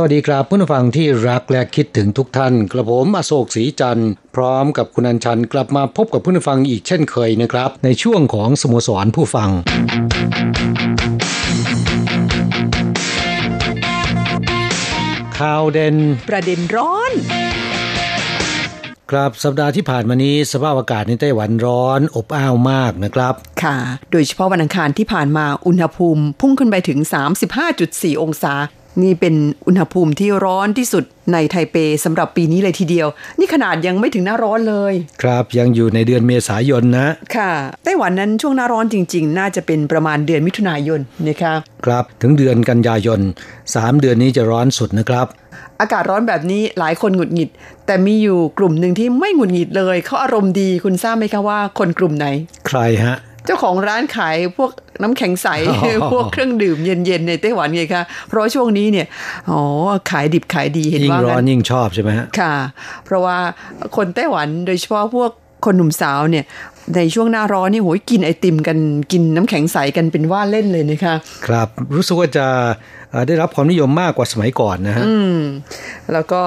สวัสดีครับผู้ฟังที่รักและคิดถึงทุกท่าน กระผมอโศกศรีจันทร์พร้อมกับคุณอัญชันกลับมาพบกับผู้ฟังอีกเช่นเคยนะครับ ในช่วงของสโมสรผู้ฟัง ข่าวเด่นประเด็นร้อนครับสัปดาห์ที่ผ่านมานี้สภาพอากาศในไต้หวันร้อนอบอ้าวมากนะครับ ค่ะ โดยเฉพาะวันอังคารที่ผ่านมาอุณหภูมิ พุ่งขึ้นไปถึง 35.4 องศา นี่เป็นอุณหภูมิที่ร้อนที่สุดในไทเปสำหรับปีนี้เลยทีเดียว นี่ขนาดยังไม่ถึงหน้าร้อนเลย ครับยังอยู่ในเดือนเมษายนนะ ค่ะไต้หวันนั้นช่วงหน้าร้อนจริง ๆ น่าจะเป็นประมาณเดือนมิถุนายนนะคะครับถึงเดือนกันยายน 3 เดือนนี้จะร้อนสุดนะครับ อากาศร้อนแบบนี้หลายคนหงุดหงิด แต่มีอยู่กลุ่มหนึ่งที่ไม่หงุดหงิดเลยเขาอารมณ์ดีคุณทราบไหมคะว่าคนกลุ่มไหน ใครฮะ เจ้าของร้านขายพวกน้ำแข็งใสอ๋อพวกเครื่องดื่มเย็นๆในไต้หวันไงคะเพราะช่วงนี้เนี่ยอ๋อขายดิบขายดีเห็นยิ่งว่าร้อนงั้นยิ่งชอบใช่ไหมฮะค่ะ เพราะว่าคนไต้หวันโดยเฉพาะพวกคนหนุ่มสาวเนี่ยในช่วงหน้าร้อนนี่โหยกินไอติมกันกินน้ำแข็งใสกันเป็นว่าเล่นเลยนะคะครับรู้สึกว่าจะเอ่อได้รับความนิยมมากกว่าสมัยก่อนนะฮะอืมแล้วก็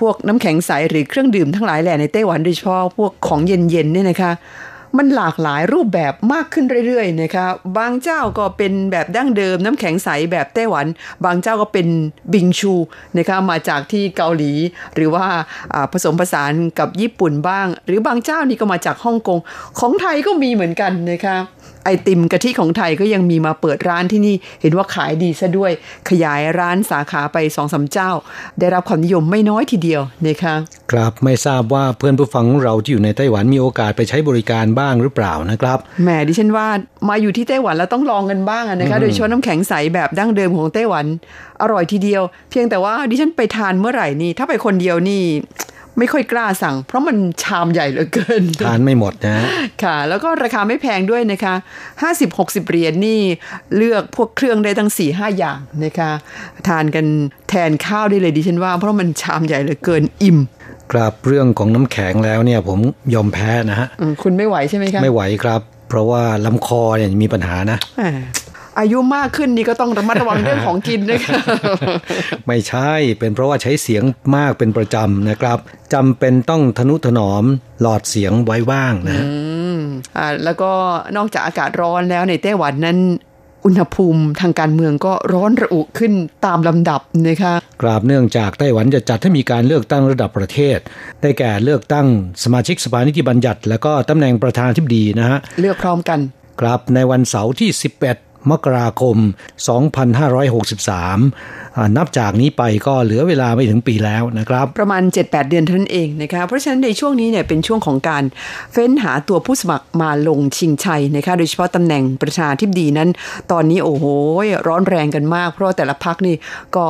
พวกน้ำแข็งใสหรือเครื่องดื่มทั้งหลายแหล่ในไต้หวันโดยเฉพาะพวกของเย็นๆเนี่ยนะคะ มันหลากหลายรูปแบบมากขึ้นเรื่อยๆนะคะบางเจ้าก็เป็นแบบดั้งเดิมน้ำแข็งใสแบบไต้หวัน บางเจ้าก็เป็นบิงชูนะคะมาจากที่เกาหลี หรือว่าผสมผสานกับญี่ปุ่นบ้าง หรือบางเจ้านี่ก็มาจากฮ่องกงของไทยก็มีเหมือนกันนะคะไอติมกะทิของไทยก็ยังมีมาเปิดร้านที่นี่เห็นว่าขายดีซะด้วยขยายร้านสาขาไปสองสามเจ้า ได้รับความนิยมไม่น้อยทีเดียวนะคะครับไม่ทราบว่าเพื่อนผู้ฟังของเราที่อยู่ในไต้หวันมีโอกาสไปใช้บริการบ้างหรือเปล่านะครับแหมดิฉันว่ามาอยู่ที่ไต้หวันแล้วต้องลองกันบ้างอะนะคะโดยเฉพาะน้ำแข็งใสแบบดั้งเดิมของไต้หวันอร่อยทีเดียว เพียงแต่ว่าดิฉันไปทานเมื่อไหร่นี่ถ้าไปคนเดียวนี่ ไม่ค่อยกล้าสั่ง เพราะมันชามใหญ่เหลือเกินทานไม่หมดนะฮะค่ะ แล้วก็ราคาไม่แพงด้วยนะคะ 50-60 เหรียญนี่เลือกพวกเครื่องได้ทั้ง 4-5 อย่างนะคะ ทานกันแทนข้าวได้เลยดิฉันว่า เพราะมันชามใหญ่เหลือเกินอิ่มครับเรื่องของน้ำแข็งแล้วเนี่ยผมยอมแพ้นะฮะอืมคุณไม่ไหวใช่ไหมคะไม่ไหวครับ เพราะว่าลำคอเนี่ยมีปัญหานะแหม อายุมากขึ้นนี่ก็ต้องระมัดระวังเรื่องของกินนะคะไม่ใช่เป็นเพราะว่าใช้เสียงมากเป็นประจำนะครับจำเป็นต้องทนุถนอมหลอดเสียงไว้บ้างนะฮะอืมอ่าแล้วก็นอกจากอากาศร้อนแล้วในไต้หวันนั้นอุณหภูมิทางการเมืองก็ร้อนระอุขึ้นตามลำดับนะคะกราบเนื่องจากไต้หวันจะจัดให้มีการเลือกตั้งระดับประเทศ ได้แก่เลือกตั้งสมาชิกสภานิติบัญญัติ และก็ตำแหน่งประธานาธิบดีนะฮะ เลือกพร้อมกัน ครับในวันเสาร์ที่ 11 มกราคม 2563อ่านับจากนี้ไปก็เหลือเวลาไม่ถึงปีแล้วนะครับ ประมาณ 7-8 เดือนเท่านั้นเองนะคะเพราะฉะนั้นในช่วงนี้เนี่ยเป็นช่วงของการเฟ้นหาตัวผู้สมัครมาลงชิงชัยนะคะโดยเฉพาะตำแหน่งประธานาธิบดีนั้น ตอนนี้โอ้โหร้อนแรงกันมาก เพราะแต่ละพักนี่ก็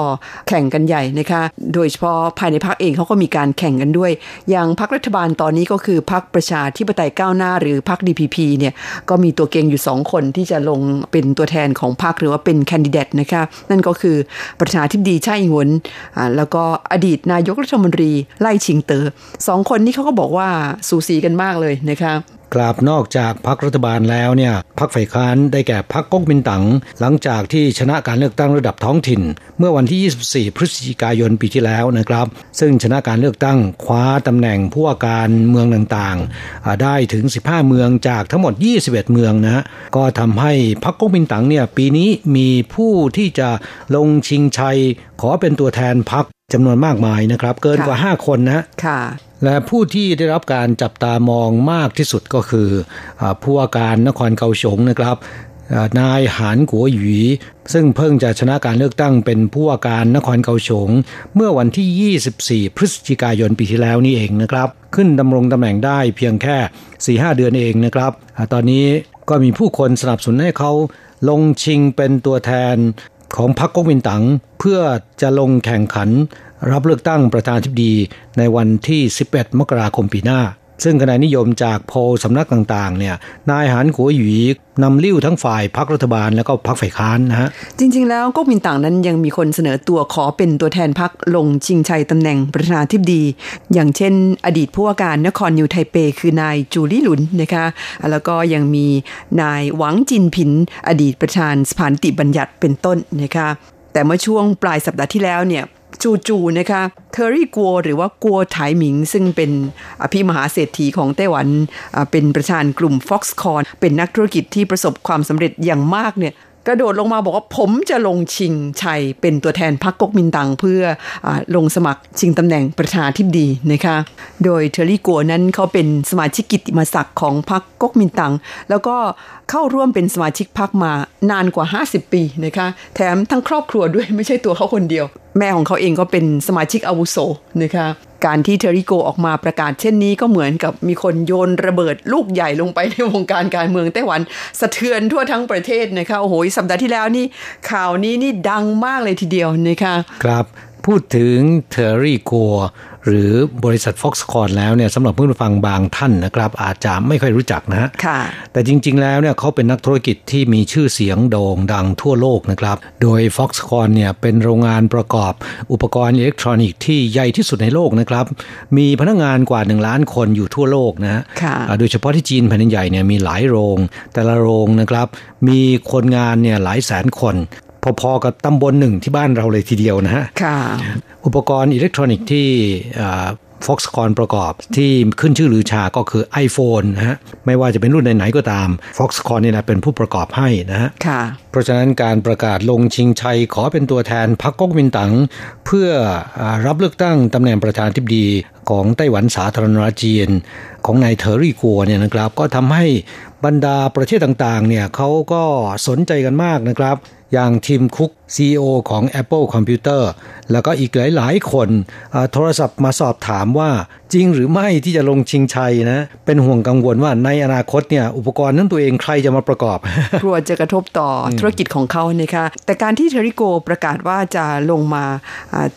แข่งกันใหญ่นะคะโดยเฉพาะภายในพักเองเขาก็มีการแข่งกันด้วย อย่างพักรัฐบาลตอนนี้ก็คือพักประชาธิปไตยก้าวหน้า หรือพัก DPP เนี่ยก็มีตัวเก่งอยู่สองคนที่จะลงเป็นตัวแทนของพรรคหรือว่าเป็นแคนดิเดตนะคะนั่นก็คือประธานาธิบดีไช่อิงหวนอ่าแล้วก็อดีตนายกรัฐมนตรีไล่ชิงเตอ๋อสองคนนี้เขาก็บอกว่าสูสีกันมากเลยนะคะ กราบนอกจากพักรัฐบาลแล้วเนี่ยพักฝ่ายค้านได้แก่พักก๊กมินตั๋งหลังจากที่ชนะการเลือกตั้งระดับท้องถิ่น เมื่อวันที่ 24 พฤศจิกายนปีที่แล้วนะครับ ซึ่งชนะการเลือกตั้งคว้าตำแหน่งผู้ว่าการเมืองต่างๆอ่าได้ถึง 15 เมืองจากทั้งหมด 21 เมืองนะฮะก็ทำให้พักก๊กมินตั๋งเนี่ยปีนี้มีผู้ที่จะลงชิงชัย ขอเป็นตัวแทนพักจำนวนมากมายนะครับ เกินกว่า 5 คนนะค่ะ และผู้ที่ได้รับการจับตามองมากที่สุดก็คืออผู้ว่าการนครเกาสงนะครับนายหานกัวหยีซึ่งเพิ่งจะชนะการเลือกตั้งเป็นผู้ว่าการนครเกาสงเมื่อวันที่ 24 พฤศจิกายนปีที่แล้วนี่เองนะครับ ขึ้นดำรงตำแหน่งได้เพียงแค่ 4-5 เดือนเองนะครับ ตอนนี้ก็มีผู้คนสนับสนุนให้เขาลงชิงเป็นตัวแทนของพรรคก๊กมินตั๋งเพื่อจะลงแข่งขัน รับเลือกตั้งประธานธิบดีในวันที่ 11 มกราคมปีหน้า ซึ่งคะแนนนิยมจากโพลสำนักต่างๆ เนี่ย นายหานขัวหยีนำลิ้วทั้งฝ่ายพรรครัฐบาลแล้วก็พรรคฝ่ายค้านนะฮะ จริง ๆ แล้วก๊กมินตั๋งนั้นยังมีคนเสนอตัวขอเป็นตัวแทนพรรคลงชิงชัยตำแหน่งประธานาธิบดี อย่างเช่น อดีตผู้ว่าการนครนิวไทเป คือนายจูลี่หลุนนะคะแล้วก็ยังมีนายหวังจินผิน อดีตประธานสภานิติบัญญัติเป็นต้นนะคะแต่เมื่อช่วงปลายสัปดาห์ที่แล้วเนี่ย จู่ๆนะคะเทอรี่กัวหรือว่ากัวไถหมิง ซึ่งเป็นอภิมหาเศรษฐีของไต้หวันเป็นประธานกลุ่ม Foxconn เป็นนักธุรกิจที่ประสบความสำเร็จอย่างมากเนี่ยกระโดดลงมาบอกว่าผมจะลงชิงชัยเป็นตัวแทนพรรคก๊กมินตั๋งเพื่ออลงสมัครชิงตำแหน่งประธานาธิบดีนะคะ โดยเทอรี่กัวนั้นเขาเป็นสมาชิกกิตติมศักดิ์ของพรรคก๊กมินตั๋งแล้วก็เข้าร่วมเป็นสมาชิกพรรคมานานกว่า 50 ปีนะคะ แถมทั้งครอบครัวด้วยไม่ใช่ตัวเขาคนเดียวแม่ของเขาเองก็เป็นสมาชิกอาวุโสนะคะการที่เทอรี่กัวออกมาประกาศเช่นนี้ก็เหมือนกับมีคนโยนระเบิดลูกใหญ่ลงไปในวงการการเมืองไต้หวันสะเทือนทั่วทั้งประเทศนะคะโอ้โหสัปดาห์ที่แล้วนี่ข่าวนี้นี่ดังมากเลยทีเดียวนะคะครับ พูดถึงเทอรี่กัว หรือบริษัท Foxconn แล้วเนี่ยสำหรับผู้ฟังบางท่านนะครับ อาจจะไม่ค่อยรู้จักนะฮะแต่จริง ๆ แล้วเนี่ยเขาเป็นนักธุรกิจที่มีชื่อเสียงโด่งดังทั่วโลกนะครับ โดย Foxconn เนี่ยเป็นโรงงานประกอบอุปกรณ์อิเล็กทรอนิกส์ที่ใหญ่ที่สุดในโลกนะครับ มีพนักงานกว่า 1 ล้านคนอยู่ทั่วโลกนะโดยเฉพาะที่จีนแผ่นใหญ่เนี่ยมีหลายโรง แต่ละโรงนะครับมีคนงานเนี่ยหลายแสนคน พอๆกับตำบลหนึ่งที่บ้านเราเลยทีเดียวนะฮะอุปกรณ์อิเล็กทรอนิกส์ที่ฟ็อกซ์คอนประกอบที่ขึ้นชื่อหรือชาก็คือ iPhone นะฮะไม่ว่าจะเป็นรุ่นไหนๆก็ตาม Foxconn นี่นะเป็นผู้ประกอบให้นะฮะเพราะฉะนั้นการประกาศลงชิงชัยขอเป็นตัวแทนพรรคก๊กมินตั๋งเพื่อรับเลือกตั้งตำแหน่งประธานทิบดีของไต้หวันสาธารณรัฐจีนของนายเทอรี่กัวเนี่ยนะครับ ก็ทำให้บรรดาประเทศต่างๆเนี่ยเขาก็สนใจกันมากนะครับ อย่างทีมคุก CEO ของ Apple Computer แล้วก็อีกหลาย ๆ คนโทรศัพท์มาสอบถามว่า จริงหรือไม่ที่จะลงชิงชัยนะ เป็นห่วงกังวลว่าในอนาคตเนี่ยอุปกรณ์นั้นตัวเองใครจะมาประกอบ กลัวจะกระทบต่อธุรกิจของเขานะคะแต่การที่เทริโกประกาศว่าจะลงมา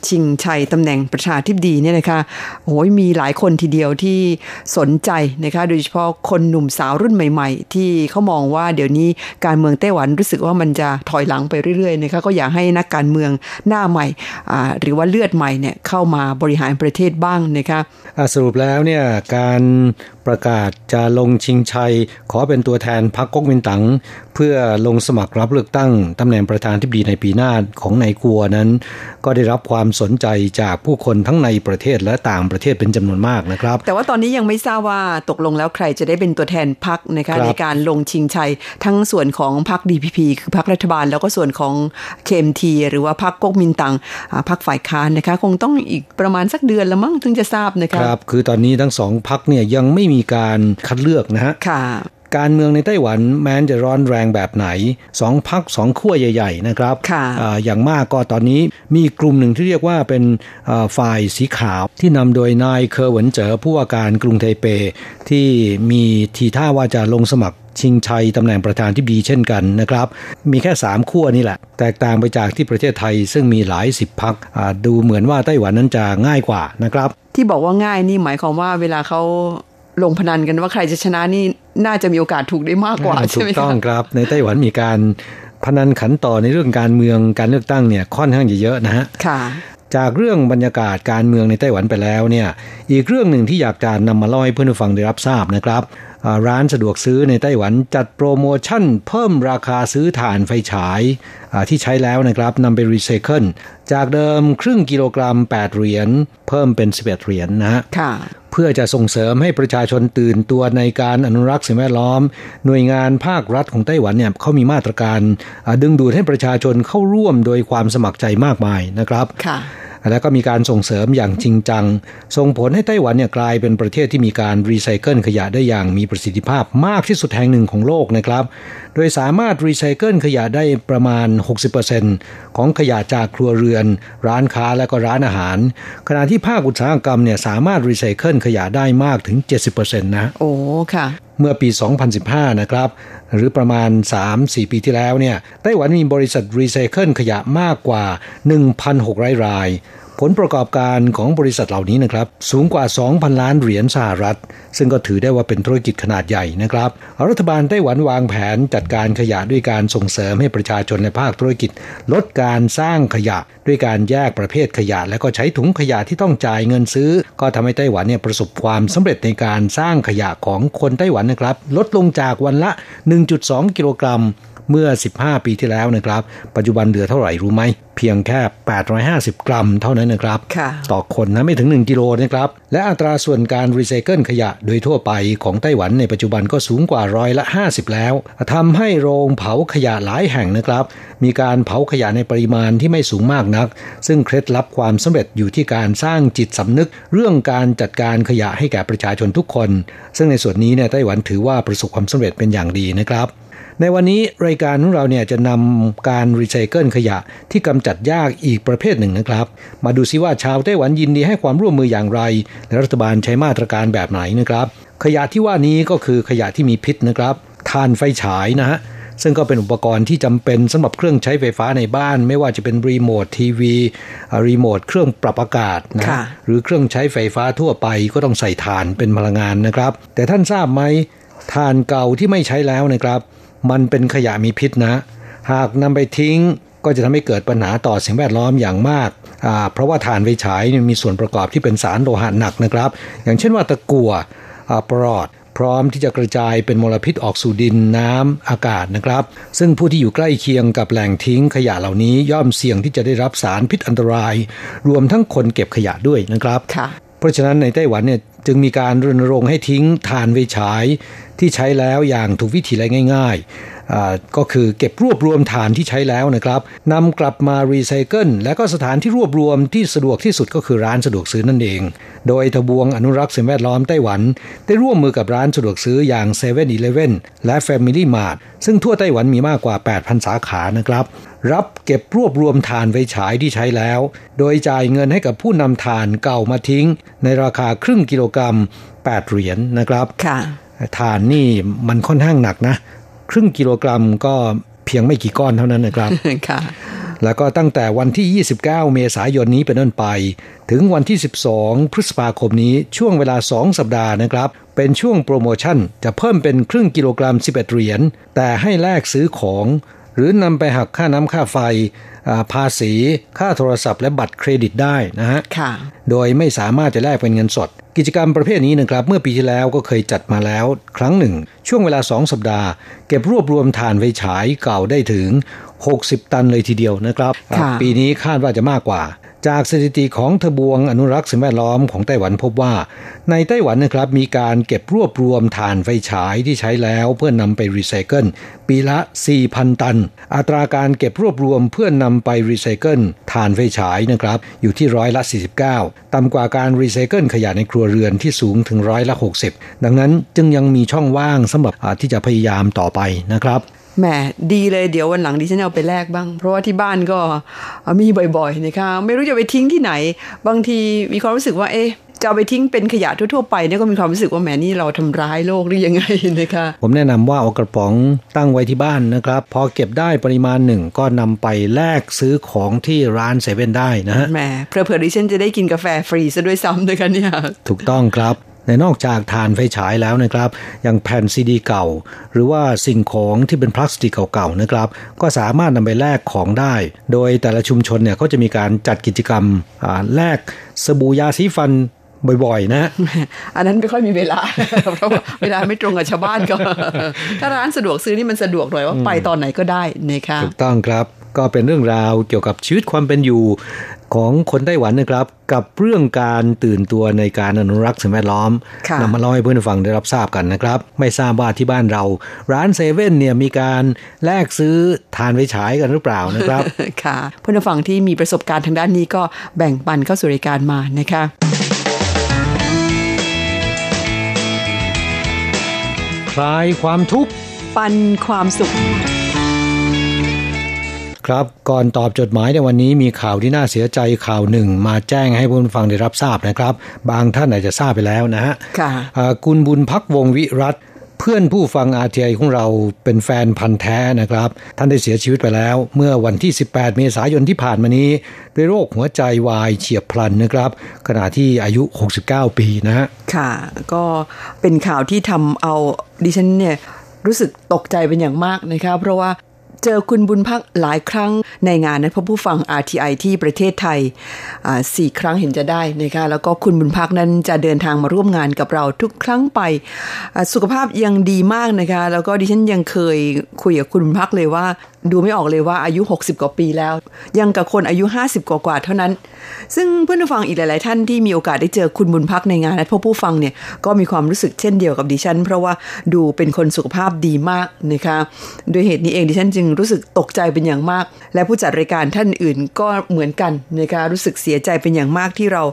ชิงชัยตำแหน่งประธานทิบดีเนี่ยนะคะโอ้ยมีหลายคนทีเดียวที่สนใจนะคะโดยเฉพาะคนหนุ่มสาวรุ่นใหม่ ๆ ที่เขามองว่าเดี๋ยวนี้การเมืองไต้หวันรู้สึกว่ามันจะถอยหลังไปเรื่อยๆนะคะก็อยากให้นักการเมืองหน้าใหม่หรือว่าเลือดใหม่เนี่ยเข้ามาบริหารประเทศบ้างนะคะสรุปแล้วเนี่ยการประกาศจะลงชิงชัย ขอเป็นตัวแทนพรรคก๊กมินตั๋งเพื่อลงสมัครรับเลือกตั้งตำแหน่งประธานที่ดีในปีหน้าของนายกัวนั้น ก็ได้รับความสนใจจากผู้คนทั้งในประเทศและต่างประเทศเป็นจำนวนมากนะครับ แต่ว่าตอนนี้ยังไม่ทราบว่าตกลงแล้วใครจะได้เป็นตัวแทนพรรคนะคะในการลงชิงชัย ทั้งส่วนของพรรค DPP คือพรรครัฐบาล แล้วก็ส่วนของ KMT หรือว่าพรรคก๊กมินตั๋งพรรคฝ่ายค้านนะคะคงต้องอีกประมาณสักเดือนละมั้งถึงจะทราบนะคะครับ คือตอนนี้ทั้งสองพรรคเนี่ยยังไม่มีการคัดเลือกนะฮะการเมืองในไต้หวันแม้จะร้อนแรงแบบไหนสองพักสองขั้วใหญ่ ๆ นะครับออย่างมากก็ตอนนี้มีกลุ่มหนึ่งที่เรียกว่าเป็นฝ่ายสีขาว ที่นำโดยนายเคอร์เหวินเจ๋อผู้ว่าการกรุงไทเป ที่มีทีท่าว่าจะลงสมัคร ชิงชัยตำแหน่งประธานที่ดีเช่นกันนะครับ มีแค่สามขั้วนี่แหละ แตกต่างไปจากที่ประเทศไทย ซึ่งมีหลายสิบพักดูเหมือนว่าไต้หวันนั้นจะง่ายกว่านะครับ ที่บอกว่าง่ายนี่หมายความว่าเวลาเขาลงพนันกันว่าใครจะชนะนี่น่าจะมีโอกาสถูกได้มากกว่าใช่ไหมถูกต้องครับ ในไต้หวันมีการพนันขันต่อในเรื่องการเมืองการเลือกตั้งเนี่ยค่อนข้างเยอะนะฮะค่ะจากเรื่องบรรยากาศการเมืองในไต้หวันไปแล้วเนี่ย อีกเรื่องหนึ่งที่อยากจะนำมาเล่าให้เพื่อนผู้ฟังได้รับทราบนะครับ ร้านสะดวกซื้อในไต้หวันจัดโปรโมชั่น เพิ่มราคาซื้อถ่านไฟฉายที่ใช้แล้วนะครับนำไปรีไซเคิลจากเดิมครึ่งกิโลกรัม 8 เหรียญ เพิ่มเป็น 11 เหรียญนนะฮะเพื่อจะส่งเสริมให้ประชาชนตื่นตัวในการอนุรักษ์สิ่งแวดล้อม หน่วยงานภาครัฐของไต้หวันเนี่ยเขามีมาตรการดึงดูดให้ประชาชนเข้าร่วมโดยความสมัครใจมากมายนะครับ และก็มีการส่งเสริมอย่างจริงจัง ส่งผลให้ไต้หวันเนี่ยกลายเป็นประเทศที่มีการรีไซเคิลขยะได้อย่างมีประสิทธิภาพมากที่สุดแห่งหนึ่งของโลกนะครับ โดยสามารถรีไซเคิลขยะได้ประมาณ 60%ของขยะจากครัวเรือน ร้านค้าและก็ร้านอาหาร ขณะที่ภาคอุตสาหกรรมเนี่ยสามารถรีไซเคิลขยะได้มากถึง 70%นะโอ้ค่ะเมื่อปี 2015 นะครับ หรือประมาณ 3-4 ปีที่แล้วเนี่ย ไต้หวันมีบริษัทรีไซเคิลขยะมากกว่า 1,600 ราย ผลประกอบการของบริษัทเหล่านี้นะครับสูงกว่า 2,000 ล้านเหรียญสหรัฐ ซึ่งก็ถือได้ว่าเป็นธุรกิจขนาดใหญ่นะครับ รัฐบาลไต้หวันวางแผนจัดการขยะด้วยการส่งเสริมให้ประชาชนในภาคธุรกิจ ลดการสร้างขยะ ด้วยการแยกประเภทขยะ และก็ใช้ถุงขยะที่ต้องจ่ายเงินซื้อ ก็ทำให้ไต้หวันเนี่ยประสบความสำเร็จในการสร้างขยะของคนไต้หวันนะครับ ลดลงจากวันละ 1.2 กิโลกรัม เมื่อ 15 ปีที่แล้วนะครับ ปัจจุบันเหลือเท่าไหร่รู้ไหม เพียงแค่ 850 กรัมเท่านั้นนะครับค่ะต่อคนนะไม่ถึง 1 กิโลนะครับ และอัตราส่วนการรีไซเคิลขยะโดยทั่วไปของไต้หวันในปัจจุบันก็สูงกว่าร้อยละ 50 แล้วทำให้โรงเผาขยะหลายแห่งนะครับ มีการเผาขยะในปริมาณที่ไม่สูงมากนัก ซึ่งเคล็ดลับความสำเร็จอยู่ที่การสร้างจิตสำนึก เรื่องการจัดการขยะให้แก่ประชาชนทุกคน ซึ่งในส่วนนี้เนี่ยไต้หวันถือว่าประสบความสำเร็จเป็นอย่างดีนะครับ ในวันนี้รายการของเราเนี่ยจะนำการรีไซเคิลขยะที่กำจัดยากอีกประเภทหนึ่งนะครับ มาดูซิว่าชาวไต้หวันยินดีให้ความร่วมมืออย่างไร และรัฐบาลใช้มาตรการแบบไหนนะครับ ขยะที่ว่านี้ก็คือขยะที่มีพิษนะครับทานไฟฉายนะฮะซึ่งก็เป็นอุปกรณ์ที่จำเป็นสำหรับเครื่องใช้ไฟฟ้าในบ้าน ไม่ว่าจะเป็นรีโมททีวีรีโมทเครื่องปรับอากาศนะค่ะหรือเครื่องใช้ไฟฟ้าทั่วไปก็ต้องใส่ถ่านเป็นพลังงานนะครับ แต่ท่านทราบไหมถ่านเก่าที่ไม่ใช้แล้วนะครับ มันเป็นขยะมีพิษนะ หากนำไปทิ้งก็จะทำให้เกิดปัญหาต่อสิ่งแวดล้อมอย่างมากอ่าเพราะว่าถ่านไฟฉายเนี่ยมีส่วนประกอบที่เป็นสารโลหะหนักนะครับ อย่างเช่นว่าตะกั่วอ่าปลอด พร้อมที่จะกระจายเป็นมลพิษออกสู่ดินน้ำอากาศนะครับ ซึ่งผู้ที่อยู่ใกล้เคียงกับแหล่งทิ้งขยะเหล่านี้ย่อมเสี่ยงที่จะได้รับสารพิษอันตราย รวมทั้งคนเก็บขยะด้วยนะครับค่ะเพราะฉะนั้นในไต้หวันเนี่ย จึงมีการรณรงค์ให้ทิ้งถ่านไฟฉายที่ใช้แล้วอย่างถูกวิธีและง่าย ก็คือเก็บรวบรวมถ่านที่ใช้แล้วนะครับนำกลับมารีไซเคิลและก็สถานที่รวบรวมที่สะดวกที่สุดก็คือร้านสะดวกซื้อนั่นเอง โดยทบวงอนุรักษ์สิ่งแวดล้อมไต้หวัน ได้ร่วมมือกับร้านสะดวกซื้ออย่าง7 e เ e ่ e อและ Family Mart ซึ่งทั่วไต้หวันมีมากกว่า 8,000 สาขานะครับรับเก็บรวบรวมถ่านไฟฉายที่ใช้แล้ว โดยจ่ายเงินให้กับผู้นำถ่านเก่ามาทิ้ง ในราคาครึ่งกิโลกรัม 8 เหรียญนะครับ ค่ะถ่านนี่มันค่อนข้างหนักนะ ครึ่งกิโลกรัมก็เพียงไม่กี่ก้อนเท่านั้นนะครับค่ะแล้วก็ตั้งแต่วันที่ 29 เมษายนนี้เป็นต้นไป ถึงวันที่ 12 พฤษภาคมนี้ช่วงเวลา 2 สัปดาห์นะครับ เป็นช่วงโปรโมชั่นจะเพิ่มเป็นครึ่งกิโลกรัม 11 เหรียญ แต่ให้แลกซื้อของ หรือนำไปหักค่าน้ำค่าไฟอ่าภาษีค่าโทรศัพท์และบัตรเครดิตได้นะฮะค่ะโดยไม่สามารถจะแลกเป็นเงินสด กิจกรรมประเภทนี้นะครับ เมื่อปีที่แล้วก็เคยจัดมาแล้ว ครั้งหนึ่ง ช่วงเวลา 2 สัปดาห์ เก็บรวบรวมถ่านไฟฉายเก่าได้ถึง 60 ตันเลยทีเดียวนะครับค่ะปีนี้คาดว่าจะมากกว่า จากสถิติของทบวงอนุรักษ์สิ่งแวดล้อมของไต้หวันพบว่า ในไต้หวันนะครับมีการเก็บรวบรวมถ่านไฟฉายที่ใช้แล้วเพื่อนำไปรีไซเคิลปีละ 4,000 ตัน อัตราการเก็บรวบรวมเพื่อนำไปรีไซเคิลถ่านไฟฉายนะครับอยู่ที่ร้อยละ 49 ต่ำกว่าการรีไซเคิลขยะในครัวเรือนที่สูงถึงร้อยละ 60 ดังนั้นจึงยังมีช่องว่างสำหรับที่จะพยายามต่อไปนะครับ แหมดีเลยเดี๋ยววันหลังดิฉันเอาไปแลกบ้าง เพราะว่าที่บ้านก็มีบ่อยๆนะคะไม่รู้จะไปทิ้งที่ไหน บางทีมีความรู้สึกว่าเอ๊ะจะเอาไปทิ้งเป็นขยะทั่วๆไปเนี่ยก็มีความรู้สึกว่าแหมนี่เราทำร้ายโลกหรือยังไงนะคะผมแนะนำว่าเอากระป๋องตั้งไว้ที่บ้านนะครับ พอเก็บได้ปริมาณหนึ่งก็นำไปแลกซื้อของที่ร้านเซเว่นได้นะฮะแหมเผื่อๆดิฉันจะได้กินกาแฟฟรีซะด้วยซ้ำนะคะเนี่ยถูกต้องครับ ในนอกจากทานไฟฉายแล้วนะครับ อย่างแผ่นซีดีเก่า หรือว่าสิ่งของที่เป็นพลาสติกเก่าๆนะครับ ก็สามารถนำไปแลกของได้ โดยแต่ละชุมชนเนี่ยก็จะมีการจัดกิจกรรมอ่าแลกสบู่ยาสีฟันบ่อยๆ นะ อันนั้นไม่ค่อยมีเวลา เพราะว่าเวลาไม่ตรงกับชาวบ้านก็ ถ้าร้านสะดวกซื้อนี่มันสะดวกหน่อยว่าไปตอนไหนก็ได้นะคะถูกต้องครับ ก็เป็นเรื่องราวเกี่ยวกับชีวิตความเป็นอยู่ ของคนไต้หวันนะครับ กับเรื่องการตื่นตัวในการอนุรักษ์สิ่งแวดล้อมนำมาเล่าให้เพื่อนฟังได้รับทราบกันนะครับ ไม่ทราบว่าที่บ้านเรา ร้านเซเว่นเนี่ยมีการแลกซื้อทานไฟฉายกันหรือเปล่านะครับ ค่ะเพื่อนฟังที่มีประสบการณ์ทางด้านนี้ก็แบ่งปันเข้าสู่รายการมานะคะคลายความทุกข์ปันความสุข ครับก่อนตอบจดหมายในวันนี้มีข่าวที่น่าเสียใจข่าวหนึ่ง มาแจ้งให้ผู้ฟังได้รับทราบนะครับ บางท่านอาจจะทราบไปแล้วนะฮะคุณบุญพักวงวิรัตเพื่อนผู้ฟังอาทีไอของเราเป็นแฟนพันธ์แท้นะครับ ท่านได้เสียชีวิตไปแล้ว เมื่อวันที่ 18 เมษายนที่ผ่านมานี้ ด้วยโรคหัวใจวายเฉียบพลันนะครับ ขณะที่อายุ 69 ปีนะฮะค่ะ ก็เป็นข่าวที่ทำเอาดิฉันเนี่ยรู้สึกตกใจเป็นอย่างมากนะครับเพราะว่า เจอคุณบุญพักหลายครั้งในงานนั้นพผู้ฟัง RTI ที่ประเทศไทยสี่ครั้งเห็นจะได้นะคะแล้วก็คุณบุญพักนั้นจะเดินทางมาร่วมงานกับเราทุกครั้งไป สุขภาพยังดีมากนะคะ แล้วก็ดิฉันยังเคยคุยกับคุณบุญพักเลยว่า ดูไม่ออกเลยว่าอายุ 60 กว่าปีแล้ว ยังกับคนอายุ 50 กว่ากว่าเท่านั้น ซึ่งเพื่อนผู้ฟังอีกหลาย ๆ ท่านที่มีโอกาสได้เจอคุณบุญพักในงานและพบผู้ฟังเนี่ยก็มีความรู้สึกเช่นเดียวกับดิฉัน เพราะว่าดูเป็นคนสุขภาพดีมากนะคะโดยเหตุนี้เองดิฉันจึงรู้สึกตกใจเป็นอย่างมาก และผู้จัดรายการท่านอื่นก็เหมือนกันนะคะรู้สึกเสียใจเป็นอย่างมากที่เรา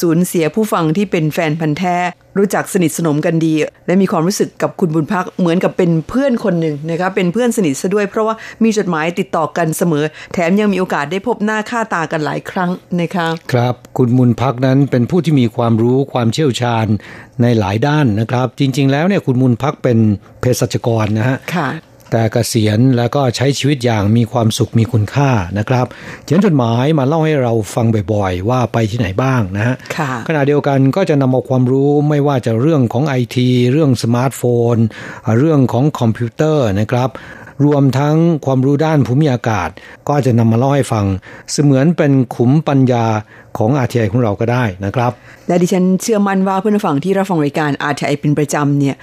สูญเสียผู้ฟังที่เป็นแฟนพันธ์แท้ รู้จักสนิทสนมกันดี และมีความรู้สึกกับคุณบุญพักเหมือนกับเป็นเพื่อนคนหนึ่งนะคะเป็นเพื่อนสนิทซะด้วย เพราะว่ามีจดหมายติดต่อกันเสมอ แถมยังมีโอกาสได้พบหน้าค่าตากันหลายครั้งนะคะครับคุณบุญพักนั้นเป็นผู้ที่มีความรู้ความเชี่ยวชาญในหลายด้านนะครับ จริง ๆ แล้วเนี่ยคุณบุญพักเป็นเภสัชกรนะฮะ แต่เกษียณแล้วก็ใช้ชีวิตอย่างมีความสุขมีคุณค่านะครับ เขียนจดหมายมาเล่าให้เราฟังบ่อยๆ ว่าไปที่ไหนบ้างนะฮะขณะเดียวกันก็จะนำเอาความรู้ไม่ว่าจะเรื่องของไอทีเรื่องสมาร์ทโฟน เรื่องของคอมพิวเตอร์นะครับ รวมทั้งความรู้ด้านภูมิอากาศ ก็จะนำมาเล่าให้ฟัง เสมือนเป็นขุมปัญญาของอาทีไอของเราก็ได้นะครับ และดิฉันเชื่อมั่นว่าเพื่อนฝั่งที่รับฟังรายการอาทีไอเป็นประจำเนี่ย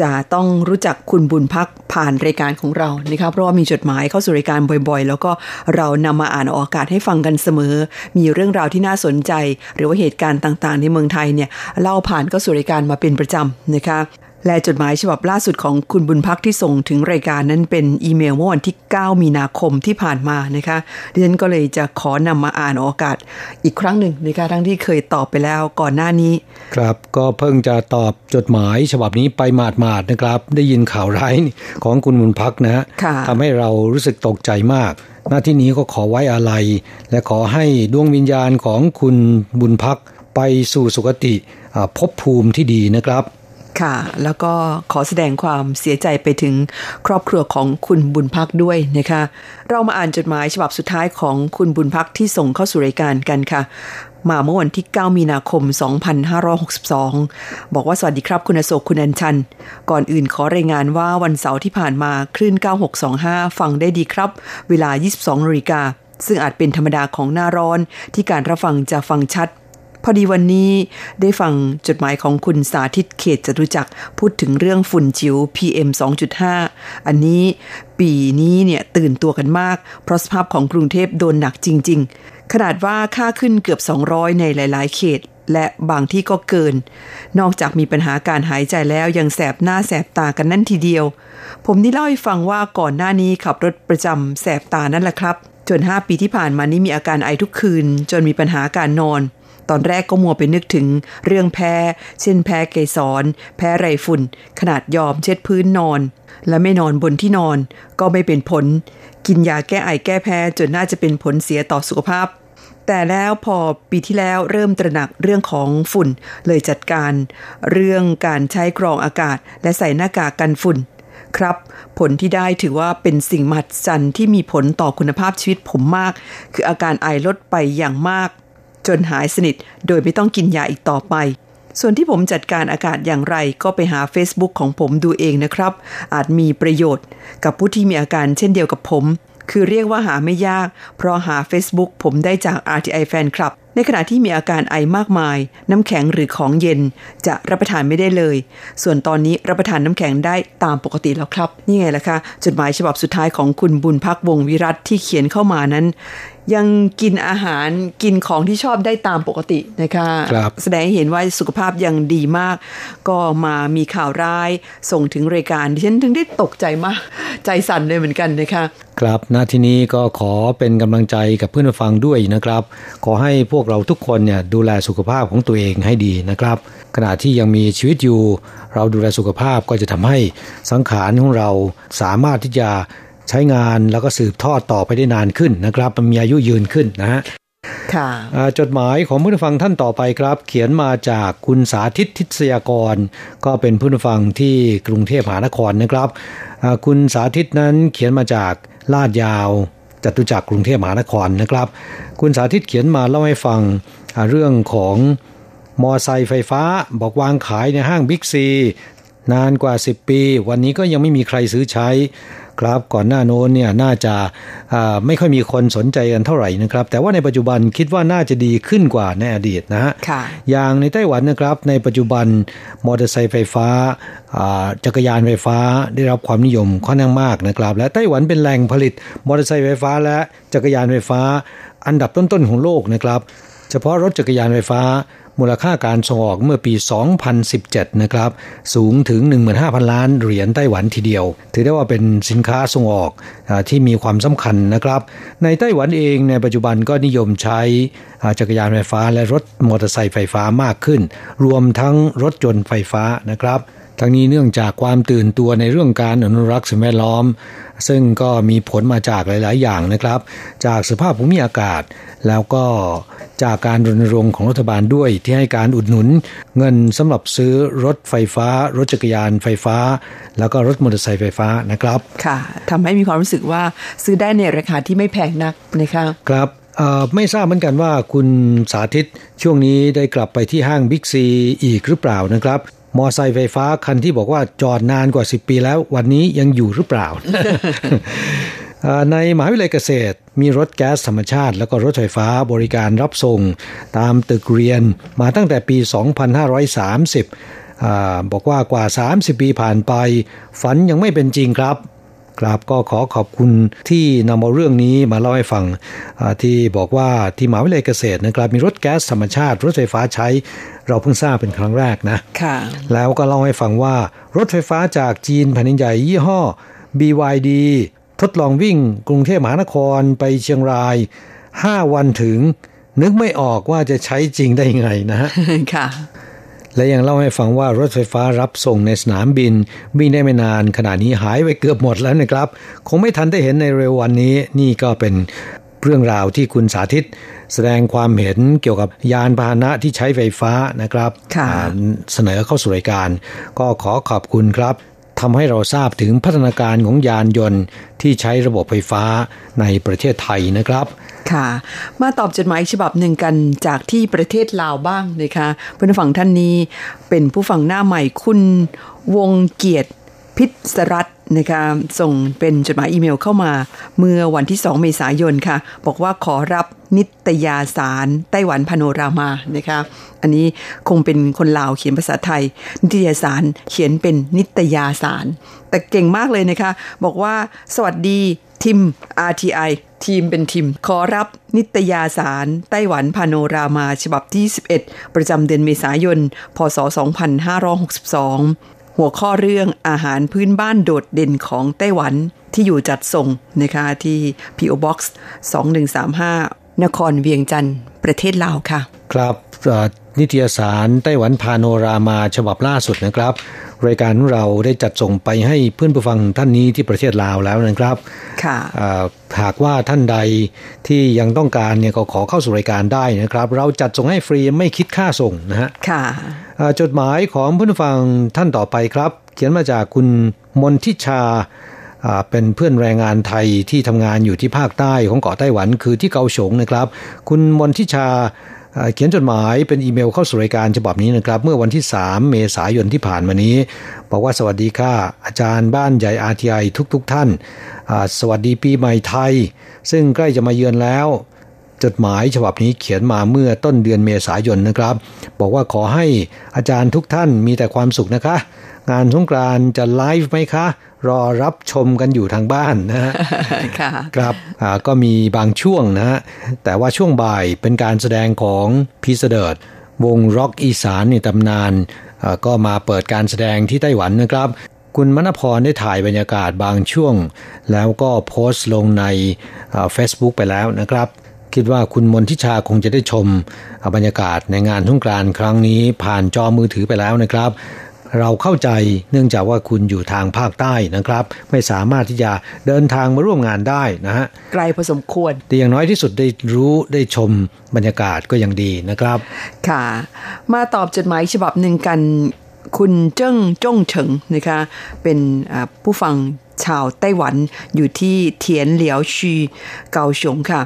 จะต้องรู้จักคุณบุญพักผ่านรายการของเรานะครับเพราะว่ามีจดหมายเข้าสู่รายการบ่อย ๆ แล้วก็เรานำมาอ่านออกอากาศให้ฟังกันเสมอ มีเรื่องราวที่น่าสนใจ หรือว่าเหตุการณ์ต่างๆ ในเมืองไทยเนี่ยเล่าผ่านเข้าสู่รายการมาเป็นประจำนะคะ และจดหมายฉบับล่าสุดของคุณบุญพักที่ส่งถึงรายการนั้นเป็นอีเมลเมื่อวันที่ 9 มีนาคมที่ผ่านมานะคะดิฉันก็เลยจะขอนำมาอ่านอากาศอีกครั้งหนึ่งนะคะทั้งที่เคยตอบไปแล้วก่อนหน้านี้ ครับก็เพิ่งจะตอบจดหมายฉบับนี้ไปหมาดๆนะครับ ได้ยินข่าวร้ายของคุณบุญพักนะทำให้เรารู้สึกตกใจมากหน้าที่นี้ก็ขอไว้อะไรและขอให้ดวงวิญญาณของคุณบุญพักไปสู่สุคติภพภูมิที่ดีนะครับ ค่ะ แล้วก็ขอแสดงความเสียใจไปถึงครอบครัวของคุณบุญพักด้วยนะคะ เรามาอ่านจดหมายฉบับสุดท้ายของคุณบุญพักที่ส่งเข้าสู่รายการกันค่ะ มาเมื่อวันที่ 9 มีนาคม 2562 บอกว่าสวัสดีครับคุณโศกคุณอัญชัน ก่อนอื่นขอรายงานว่าวันเสาร์ที่ผ่านมาคลื่น 9625 ฟังได้ดีครับ เวลา 22นาฬิกาซึ่งอาจเป็นธรรมดาของหน้าร้อนที่การรับฟังจะฟังชัด พอดีวันนี้ได้ฟังจดหมายของคุณสาธิตเขตจตุจักรพูดถึงเรื่องฝุ่นจิ๋ว PM 2.5 อันนี้ปีนี้เนี่ยตื่นตัวกันมาก เพราะสภาพของกรุงเทพโดนหนักจริง ๆ ขนาดว่าค่าขึ้นเกือบ 200 ในหลาย ๆ เขตและบางที่ก็เกิน นอกจากมีปัญหาการหายใจแล้วยังแสบหน้าแสบตากันนั่นทีเดียว ผมนี่เล่าให้ฟังว่าก่อนหน้านี้ขับรถประจำแสบตานั่นแหละครับ จน 5 ปีที่ผ่านมานี้มีอาการไอทุกคืน จนมีปัญหาการนอน อนแรกก็มัวไปนึกถึงเรื่องแพ้ เช่นแพ้เกสร แพ้ไรฝุ่น ขนาดยอมเช็ดพื้นนอน และไม่นอนบนที่นอน ก็ไม่เป็นผล กินยาแก้ไอแก้แพ้จนน่าจะเป็นผลเสียต่อสุขภาพ แต่แล้วพอปีที่แล้วเริ่มตระหนักเรื่องของฝุ่น เลยจัดการ เรื่องการใช้กรองอากาศ และใส่หน้ากากกันฝุ่นครับ ผลที่ได้ถือว่าเป็นสิ่งมหัศจรรย์ที่มีผลต่อคุณภาพชีวิตผมมาก คืออาการไอลดไปอย่างมาก จนหายสนิท โดยไม่ต้องกินยาอีกต่อไป ส่วนที่ผมจัดการอากาศอย่างไรก็ไปหา Facebook ของผมดูเองนะครับ อาจมีประโยชน์ กับผู้ที่มีอาการเช่นเดียวกับผม คือเรียกว่าหาไม่ยาก เพราะหา Facebook ผมได้จาก RTI Fan Club ในขณะที่มีอาการไอมากมาย น้ำแข็งหรือของเย็น จะรับประทานไม่ได้เลย ส่วนตอนนี้รับประทานน้ำแข็งได้ตามปกติแล้วครับ นี่ไงล่ะคะจดหมายฉบับสุดท้ายของคุณบุญพักวงวิรัตที่เขียนเข้ามานั้นยังกินอาหารกินของที่ชอบได้ตามปกตินะคะคแสดงให้เห็นว่าสุขภาพยังดีมาก ก็มามีข่าวร้ายส่งถึงรายการที่ฉันถึงได้ตกใจมาก ใจสั่นเลยเหมือนกันนะคะครับณที่นี้ก็ขอเป็นกำลังใจกับเพื่อนฟังด้วยนะครับ ขอให้พวกเราทุกคนเนี่ยดูแลสุขภาพของตัวเองให้ดีนะครับ ขณะที่ยังมีชีวิตอยู่ เราดูแลสุขภาพก็จะทำให้สังขารของเราสามารถที่จะ ใช้งานแล้วก็สืบทอดต่อไปได้นานขึ้นนะครับมีอายุยืนขึ้นนะฮะค่ะจดหมายของผู้ฟังท่านต่อไปครับ เขียนมาจากคุณสาธิตทิศยากร ก็เป็นผู้ฟังที่กรุงเทพมหานครนะครับ คุณสาธิตนั้นเขียนมาจากลาดยาวจตุจักรกรุงเทพมหานครนะครับ คุณสาธิตเขียนมาเล่าให้ฟังเรื่องของมอไซค์ไฟฟ้า บอกวางขายในห้างบิ๊กซีนานกว่า 10 ปี วันนี้ก็ยังไม่มีใครซื้อใช้ครับก่อนหน้าโน้นเนี่ยน่าจะไม่ค่อยมีคนสนใจกันเท่าไหร่นะครับ แต่ว่าในปัจจุบันคิดว่าน่าจะดีขึ้นกว่าในอดีตนะฮะอย่างในไต้หวันนะครับ ในปัจจุบันมอเตอร์ไซค์ไฟฟ้าจักรยานไฟฟ้าได้รับความนิยมค่อนข้างมากนะครับ และไต้หวันเป็นแหล่งผลิตมอเตอร์ไซค์ไฟฟ้า และจักรยานไฟฟ้า อันดับต้นๆของโลกนะครับ เฉพาะรถจักรยานไฟฟ้า มูลค่าการส่งออกเมื่อปี 2017 นะครับ สูงถึง 15,000 ล้านเหรียญไต้หวันทีเดียว ถือได้ว่าเป็นสินค้าส่งออกอที่มีความสำคัญนะครับ ในไต้หวันเองในปัจจุบันก็นิยมใช้จักรยานไฟฟ้าและรถมอเตอร์ไซค์ไฟฟ้ามากขึ้น รวมทั้งรถยนต์ไฟฟ้านะครับ ทั้งนี้เนื่องจากความตื่นตัวในเรื่องการอนุรักษ์สิ่งแวดล้อม ซึ่งก็มีผลมาจากหลาย ๆ อย่างนะครับ จากสภาพภูมิอากาศ แล้วก็จากการรณรงค์ของรัฐบาลด้วยที่ให้การอุดหนุน เงินสำหรับซื้อรถไฟฟ้า รถจักรยานไฟฟ้า แล้วก็รถมอเตอร์ไซค์ไฟฟ้านะครับ ค่ะทำให้มีความรู้สึกว่าซื้อได้ในราคาที่ไม่แพงนักนะคะครับไม่ทราบเหมือนกันว่าคุณสาธิตช่วงนี้ได้กลับไปที่ห้างบิ๊กซีอีกหรือเปล่านะครับ มอไซค์ไฟฟ้าคันที่บอกว่าจอดนานกว่า 10 ปีแล้ว วันนี้ยังอยู่หรือเปล่า ในมหาวิทยาลัยเกษตร มีรถแก๊สธรรมชาติ แล้วก็รถไฟฟ้าบริการรับส่ง ตามตึกเรียนมาตั้งแต่ปี 2530อบอกว่ากว่า 30 ปีผ่านไป ฝันยังไม่เป็นจริงครับ กราบก็ขอขอบคุณที่นำเอาเรื่องนี้มาเล่าให้ฟังที่บอกว่าที่มหาวิทยาลัยเกษตรนะครับมีรถแก๊สธรรมชาติ รถไฟฟ้าใช้เราเพิ่งทราบเป็นครั้งแรกนะค่ะ แล้วก็เล่าให้ฟังว่ารถไฟฟ้าจากจีนแผ่นใหญ่ยี่ห้อ BYD ทดลองวิ่งกรุงเทพมหานครไปเชียงราย 5 วันถึง นึกไม่ออกว่าจะใช้จริงได้ยังไงนะฮะค่ะ และยังเล่าให้ฟังว่ารถไฟฟ้ารับส่งในสนามบินวิ่งได้ไม่นานขณะนี้หายไปเกือบหมดแล้วนะครับ คงไม่ทันได้เห็นในเร็ววันนี้นี่ก็เป็นเรื่องราวที่คุณสาธิต แสดงความเห็นเกี่ยวกับยานพาหนะที่ใช้ไฟฟ้านะครับเสนอเข้าสู่รายการ ก็ขอขอบคุณครับ ทำให้เราทราบถึงพัฒนาการของยานยนต์ที่ใช้ระบบไฟฟ้าในประเทศไทยนะครับ ค่ะ มาตอบจดหมายฉบับหนึ่งกันจากที่ประเทศลาวบ้างนะคะเพื่อนฝั่งท่านนี้เป็นผู้ฝั่งหน้าใหม่คุณวงเกียรติพิศรัต นะคะส่งเป็นจดหมายอีเมลเข้ามา เมื่อวันที่ 2 เมษายนค่ะ บอกว่าขอรับนิตยาสารไต้หวันพาโนรามานะคะอันนี้คงเป็นคนลาวเขียนภาษาไทย นิตยาสารเขียนเป็นนิตยาสาร แต่เก่งมากเลยนะคะ บอกว่าสวัสดีทีม RTI ทีมเป็นทีม ขอรับนิตยาสาร ไต้หวันพาโนรามาฉบับที่ 11 ประจำเดือนเมษายน พศ 2562 หัวข้อเรื่องอาหารพื้นบ้านโดดเด่นของไต้หวันที่อยู่จัดส่งนะคะที่ PO Box 2135 นครเวียงจันทร์ประเทศลาวค่ะ ครับ นิตยสารไต้หวันพาโนรามาฉบับล่าสุดนะครับ รายการเราได้จัดส่งไปให้เพื่อนผู้ฟังท่านนี้ที่ประเทศลาวแล้วนะครับ ค่ะหากว่าท่านใดที่ยังต้องการเนี่ยก็ขอเข้าสู่รายการได้นะครับ เราจัดส่งให้ฟรีไม่คิดค่าส่งนะฮะค่ะจดหมายของเพื่อนผู้ฟังท่านต่อไปครับ เขียนมาจากคุณมนทิชาเป็นเพื่อนแรงงานไทยที่ทำงานอยู่ที่ภาคใต้ของเกาะไต้หวันคือที่เกาฉงนะครับ คุณมนทิชา เขียนจดหมายเป็นอีเมลเข้าสู่รายการฉบับนี้นะครับ เมื่อวันที่ 3 เมษายนที่ผ่านมานี้ บอกว่าสวัสดีค่ะ อาจารย์บ้านใหญ่อาทีไอทุกๆทท่าน สวัสดีปีใหม่ไทย ซึ่งใกล้จะมาเยือนแล้ว จดหมายฉบับนี้เขียนมาเมื่อต้นเดือนเมษายนนะครับ บอกว่าขอให้อาจารย์ทุกท่านมีแต่ความสุขนะคะ งานสงกรานต์จะไลฟ์ไหมคะ รอรับชมกันอยู่ทางบ้านนะฮะค่ะครับก็มีบางช่วงนะฮะแต่ว่าช่วงบ่ายเป็นการแสดงของพีเสเดิร์ดวงร็อกอีสานในตำนานก็มาเปิดการแสดงที่ไต้หวันนะครับ คุณมณพรได้ถ่ายบรรยากาศบางช่วง แล้วก็โพสต์ลงใน Facebook ไปแล้วนะครับ คิดว่าคุณมนทิชาคงจะได้ชมบรรยากาศในงานทุ่งกรานครั้งนี้ผ่านจอมือถือไปแล้วนะครับ เราเข้าใจเนื่องจากว่าคุณอยู่ทางภาคใต้นะครับ ไม่สามารถที่จะเดินทางมาร่วมงานได้นะฮะไกลพอสมควร แต่อย่างน้อยที่สุดได้รู้ได้ชมบรรยากาศก็ยังดีนะครับ ค่ะ มาตอบจดหมายฉบับหนึ่งกันคุณเจิ้งจ้งเฉิงนะคะเป็นผู้ฟังชาวไต้หวันอยู่ที่เทียนเหลียวชีเกาฉงค่ะ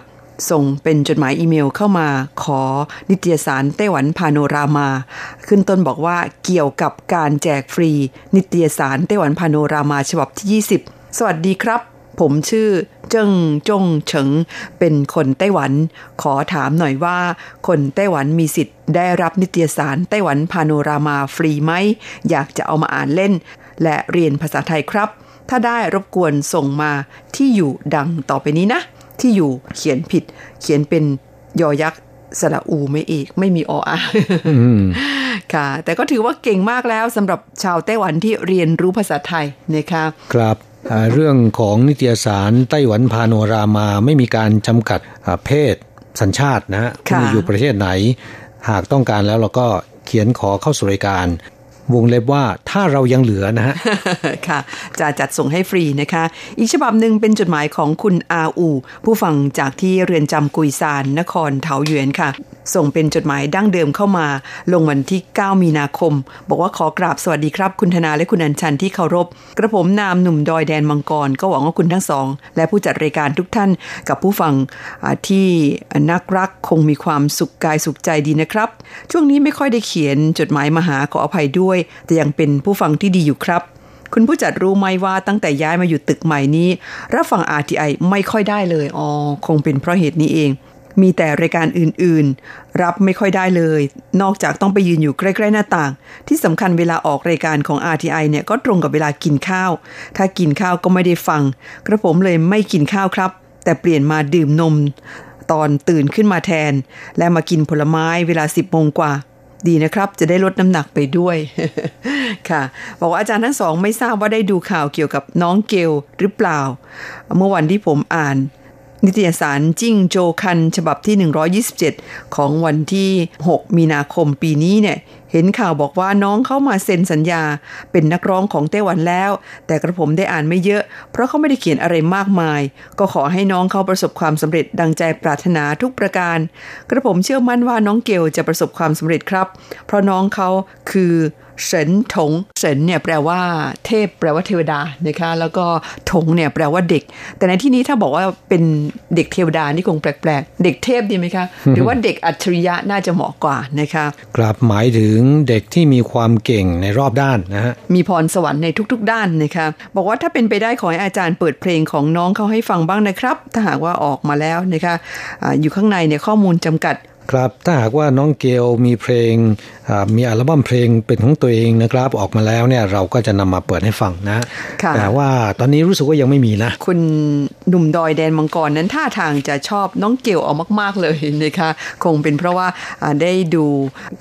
ส่งเป็นจดหมายอีเมลเข้ามาขอนิตยสารไต้หวันพาโนรามา ขึ้นต้นบอกว่าเกี่ยวกับการแจกฟรี นิตยสารไต้หวันพาโนรามาฉบับที่ 20 สวัสดีครับ ผมชื่อเจิ้งจงเฉิง เป็นคนไต้หวัน ขอถามหน่อยว่า คนไต้หวันมีสิทธิ์ได้รับนิตยสารไต้หวันพาโนรามาฟรีไหม อยากจะเอามาอ่านเล่น และเรียนภาษาไทยครับ ถ้าได้รบกวนส่งมาที่อยู่ดังต่อไปนี้นะ ที่อยู่เขียนผิด เขียนเป็นยอยักษ์สระอูไม่เอกไม่มีออาค่ะ แต่ก็ถือว่าเก่งมากแล้วสำหรับชาวไต้หวันที่เรียนรู้ภาษาไทยนะคะครับเรื่องของนิตยสารไต้หวันพาโนรามาไม่มีการจำกัดเพศสัญชาตินะคุณอยู่ประเทศไหน หากต้องการแล้วเราก็เขียนขอเข้าสู่รายการ วงเล็บว่าถ้าเรายังเหลือนะฮะ ค่ะ จะจัดส่งให้ฟรีนะคะ อีกฉบับหนึ่งเป็นจดหมายของคุณอาอู ผู้ฟังจากที่เรือนจำกุยซานนครเถาหยวนค่ะ ส่งเป็นจดหมายดั้งเดิมเข้ามา ลงวันที่ 9 มีนาคม บอกว่าขอกราบสวัสดีครับ คุณธนาและคุณอัญชันที่เคารพ กระผมนามหนุ่มดอยแดนมังกร ก็หวังว่าคุณทั้งสอง และผู้จัดรายการทุกท่าน กับผู้ฟังที่นักรักคงมีความสุขกายสุขใจดีนะครับ ช่วงนี้ไม่ค่อยได้เขียนจดหมายมาหาขออภัยด้วย แต่ยังเป็นผู้ฟังที่ดีอยู่ครับ คุณผู้จัดรู้ไหมว่าตั้งแต่ย้ายมาอยู่ตึกใหม่นี้ รับฟัง RTI ไม่ค่อยได้เลยอ๋อคงเป็นเพราะเหตุนี้เอง มีแต่รายการอื่นๆ รับไม่ค่อยได้เลย นอกจากต้องไปยืนอยู่ใกล้ๆหน้าต่าง ที่สำคัญเวลาออกรายการของ RTI เนี่ยก็ตรงกับเวลากินข้าว ถ้ากินข้าวก็ไม่ได้ฟัง กระผมเลยไม่กินข้าวครับแต่เปลี่ยนมาดื่มนม ตอนตื่นขึ้นมาแทน และมากินผลไม้เวลาสิบโมงกว่า ดีนะครับ จะได้ลดน้ำหนักไปด้วยค่ะ บอกว่าอาจารย์ทั้งสองไม่ทราบว่าได้ดูข่าวเกี่ยวกับน้องเกลหรือเปล่า เมื่อวันที่ผมอ่านนิตยสารจิ้งโจคัน ฉบับที่ 127 ของวันที่ 6 มีนาคมปีนี้เนี่ย เห็นข่าวบอกว่าน้องเข้ามาเซ็นสัญญา เป็นนักร้องของไต้หวันแล้ว แต่กระผมได้อ่านไม่เยอะ เพราะเขาไม่ได้เขียนอะไรมากมาย ก็ขอให้น้องเขาประสบความสำเร็จดังใจปรารถนาทุกประการ กระผมเชื่อมั่นว่าน้องเกลจะประสบความสำเร็จครับ เพราะน้องเขาคือ เฉินถงเฉินเนี่ยแปลว่าเทพ แปลว่าเทวดานะคะแล้วก็ถงเนี่ยแปลว่าเด็ก แต่ในที่นี้ถ้าบอกว่าเป็นเด็กเทวดานี่คงแปลกๆ เด็กเทพดีไหมคะ หรือว่าเด็กอัจฉริยะน่าจะเหมาะกว่านะคะกลับหมายถึงเด็กที่มีความเก่งในรอบด้านนะฮะมีพรสวรรค์ในทุกๆ ด้านนะคะบอกว่าถ้าเป็นไปได้ขอให้อาจารย์เปิดเพลงของน้องเขาให้ฟังบ้างนะครับ ถ้าหากว่าออกมาแล้วนะคะอะอยู่ข้างในเนี่ยข้อมูลจำกัด ครับถ้าหากว่าน้องเกลมีเพลงมีอัลบั้มเพลงเป็นของตัวเองนะครับออกมาแล้วเนี่ยเราก็จะนำมาเปิดให้ฟังนะแต่ว่าตอนนี้รู้สึกว่ายังไม่มีนะ คุณหนุ่มดอยแดนมังกรนั้นท่าทางจะชอบน้องเกลเอามาก ๆเลยนะคะคงเป็นเพราะว่าได้ดู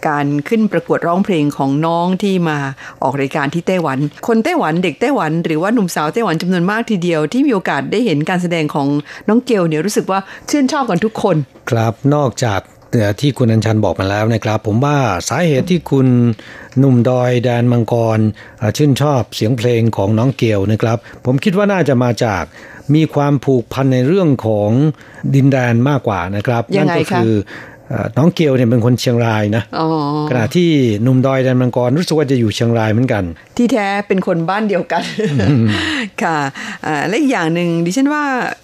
การขึ้นประกวดร้องเพลงของน้องที่มาออกรายการที่ไต้หวัน คนไต้หวันเด็กไต้หวัน หรือว่าหนุ่มสาวไต้หวันจำนวนมากทีเดียว ที่มีโอกาสได้เห็นการแสดงของน้องเกลเนี่ยรู้สึกว่าชื่นชอบกันทุกคน ครับนอกจาก ที่คุณอัญชันบอกมาแล้วนะครับ ผมว่าสาเหตุที่คุณหนุ่มดอยแดนมังกรชื่นชอบเสียงเพลงของน้องเกลนะครับ ผมคิดว่าน่าจะมาจากมีความผูกพันในเรื่องของดินแดนมากกว่านะครับ นั่นก็คือ น้องเกลเนี่ยเป็นคนเชียงรายนะขณะที่หนุ่มดอยแดนมังกรรู้สึกว่าจะอยู่เชียงรายเหมือนกัน ที่แท้เป็นคนบ้านเดียวกัน ค่ะและอีกอย่างหนึ่งดิฉันว่า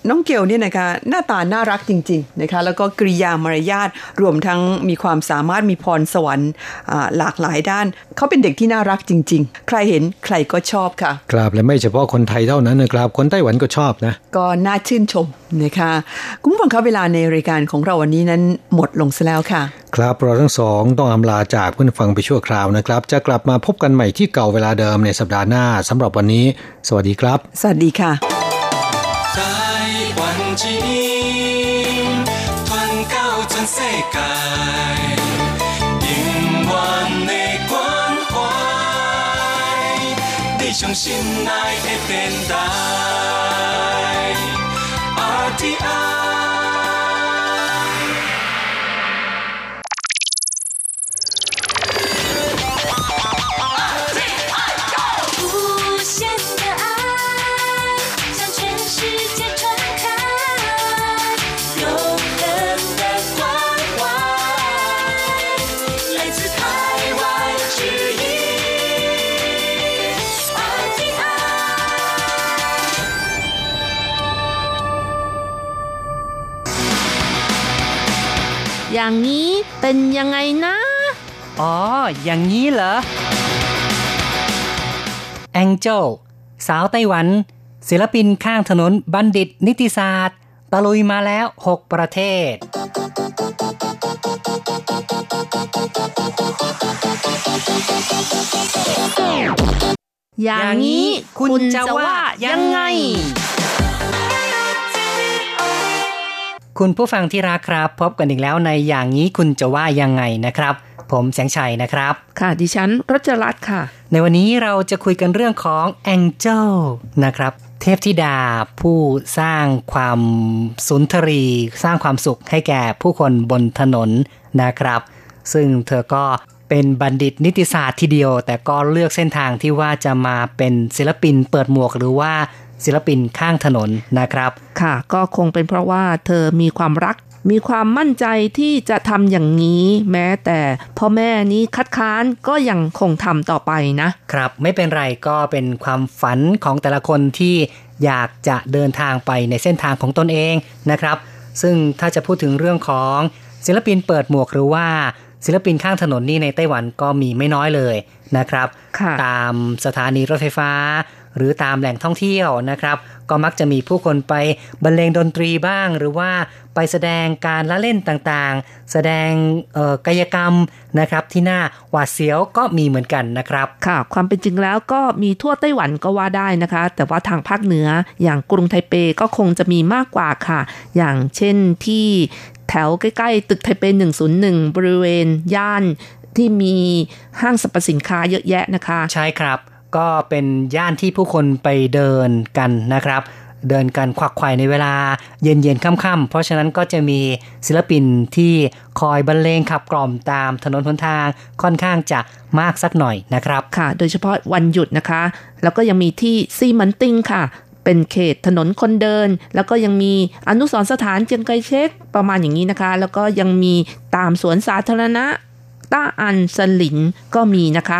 น้องเกลเนี่ยนะคะหน้าตาน่ารักจริง ๆนะคะ แล้วก็กริยามารยาทรวมทั้งมีความสามารถมีพรสวรรค์หลากหลายด้าน เขาเป็นเด็กที่น่ารักจริง ๆ ใครเห็นใครก็ชอบค่ะครับและไม่เฉพาะคนไทยเท่านั้นนะครับ คนไต้หวันก็ชอบนะ ก็น่าชื่นชมนะคะคุณผู้ฟังครับเวลาในรายการของเราวันนี้นั้นหมดลงซะแล้วค่ะ ครับเราทั้งสองต้องอำลาจากเพื่อนฟังไปชั่วคราวนะครับ จะกลับมาพบกันใหม่ที่เก่าเวลาเดิมในสัปดาห์หน้าสำหรับวันนี้ สวัสดีครับ สวัสดีค่ะ 台湾之音，传到全世界，永远的关怀，你上心爱的电台，RTI。 อ๋อ อย่างนี้เหรอแองเจลสาวไต้หวัน ศิลปินข้างถนนบัณฑิตนิติศาสตร์ ตะลุยมาแล้ว 6 ประเทศ อย่างนี้คุณจะว่ายังไง คุณผู้ฟังที่รักครับ พบกันอีกแล้วในอย่างนี้คุณจะว่ายังไงนะครับ ผมแสงชัยนะครับ ค่ะดิฉันรัชรัตน์ค่ะ ในวันนี้เราจะคุยกันเรื่องของแองเจลนะครับ เทพธิดาผู้สร้างความสุนทรี สร้างความสุขให้แก่ผู้คนบนถนนนะครับ ซึ่งเธอก็เป็นบัณฑิตนิติศาสตร์ทีเดียว แต่ก็เลือกเส้นทางที่ว่าจะมาเป็นศิลปินเปิดหมวกหรือว่า ศิลปินข้างถนนนะครับ ค่ะ ก็คงเป็นเพราะว่าเธอมีความรัก มีความมั่นใจที่จะทำอย่างนี้ แม้แต่พ่อแม่นี้คัดค้านก็ยังคงทำต่อไปนะ ครับไม่เป็นไรก็เป็นความฝันของแต่ละคนที่อยากจะเดินทางไปในเส้นทางของตนเองนะครับ ซึ่งถ้าจะพูดถึงเรื่องของศิลปินเปิดหมวกหรือว่าศิลปินข้างถนนนี่ในไต้หวันก็มีไม่น้อยเลยนะครับค่ะตามสถานีรถไฟฟ้า หรือตามแหล่งท่องเที่ยวนะครับ ก็มักจะมีผู้คนไปบรรเลงดนตรีบ้าง หรือว่าไปแสดงการละเล่นต่างๆ แสดงเอ่อกายกรรมนะครับที่น่าหวาดเสียวก็มีเหมือนกันนะครับค่ะ ความเป็นจริงแล้วก็มีทั่วไต้หวันก็ว่าได้นะคะ แต่ว่าทางภาคเหนืออย่างกรุงไทเปก็คงจะมีมากกว่าค่ะ อย่างเช่นที่แถวใกล้ๆ ตึกไทเป 101 บริเวณย่านที่มีห้างสรรพสินค้าเยอะแยะนะคะ ใช่ครับ ก็เป็นย่านที่ผู้คนไปเดินกันนะครับ เดินกันควักไข่ในเวลาเย็นๆค่ำๆเพราะฉะนั้นก็จะมีศิลปินที่คอยบรรเลงขับกล่อมตามถนนหนทางค่อนข้างจะมากสักหน่อยนะครับค่ะ โดยเฉพาะวันหยุดนะคะ แล้วก็ยังมีที่ซีมันติงค่ะเป็นเขตถนนคนเดิน แล้วก็ยังมีอนุสรสถานเจียงไคเชกประมาณอย่างนี้นะคะ แล้วก็ยังมีตามสวนสาธารณะต้าอันสลินก็มีนะคะ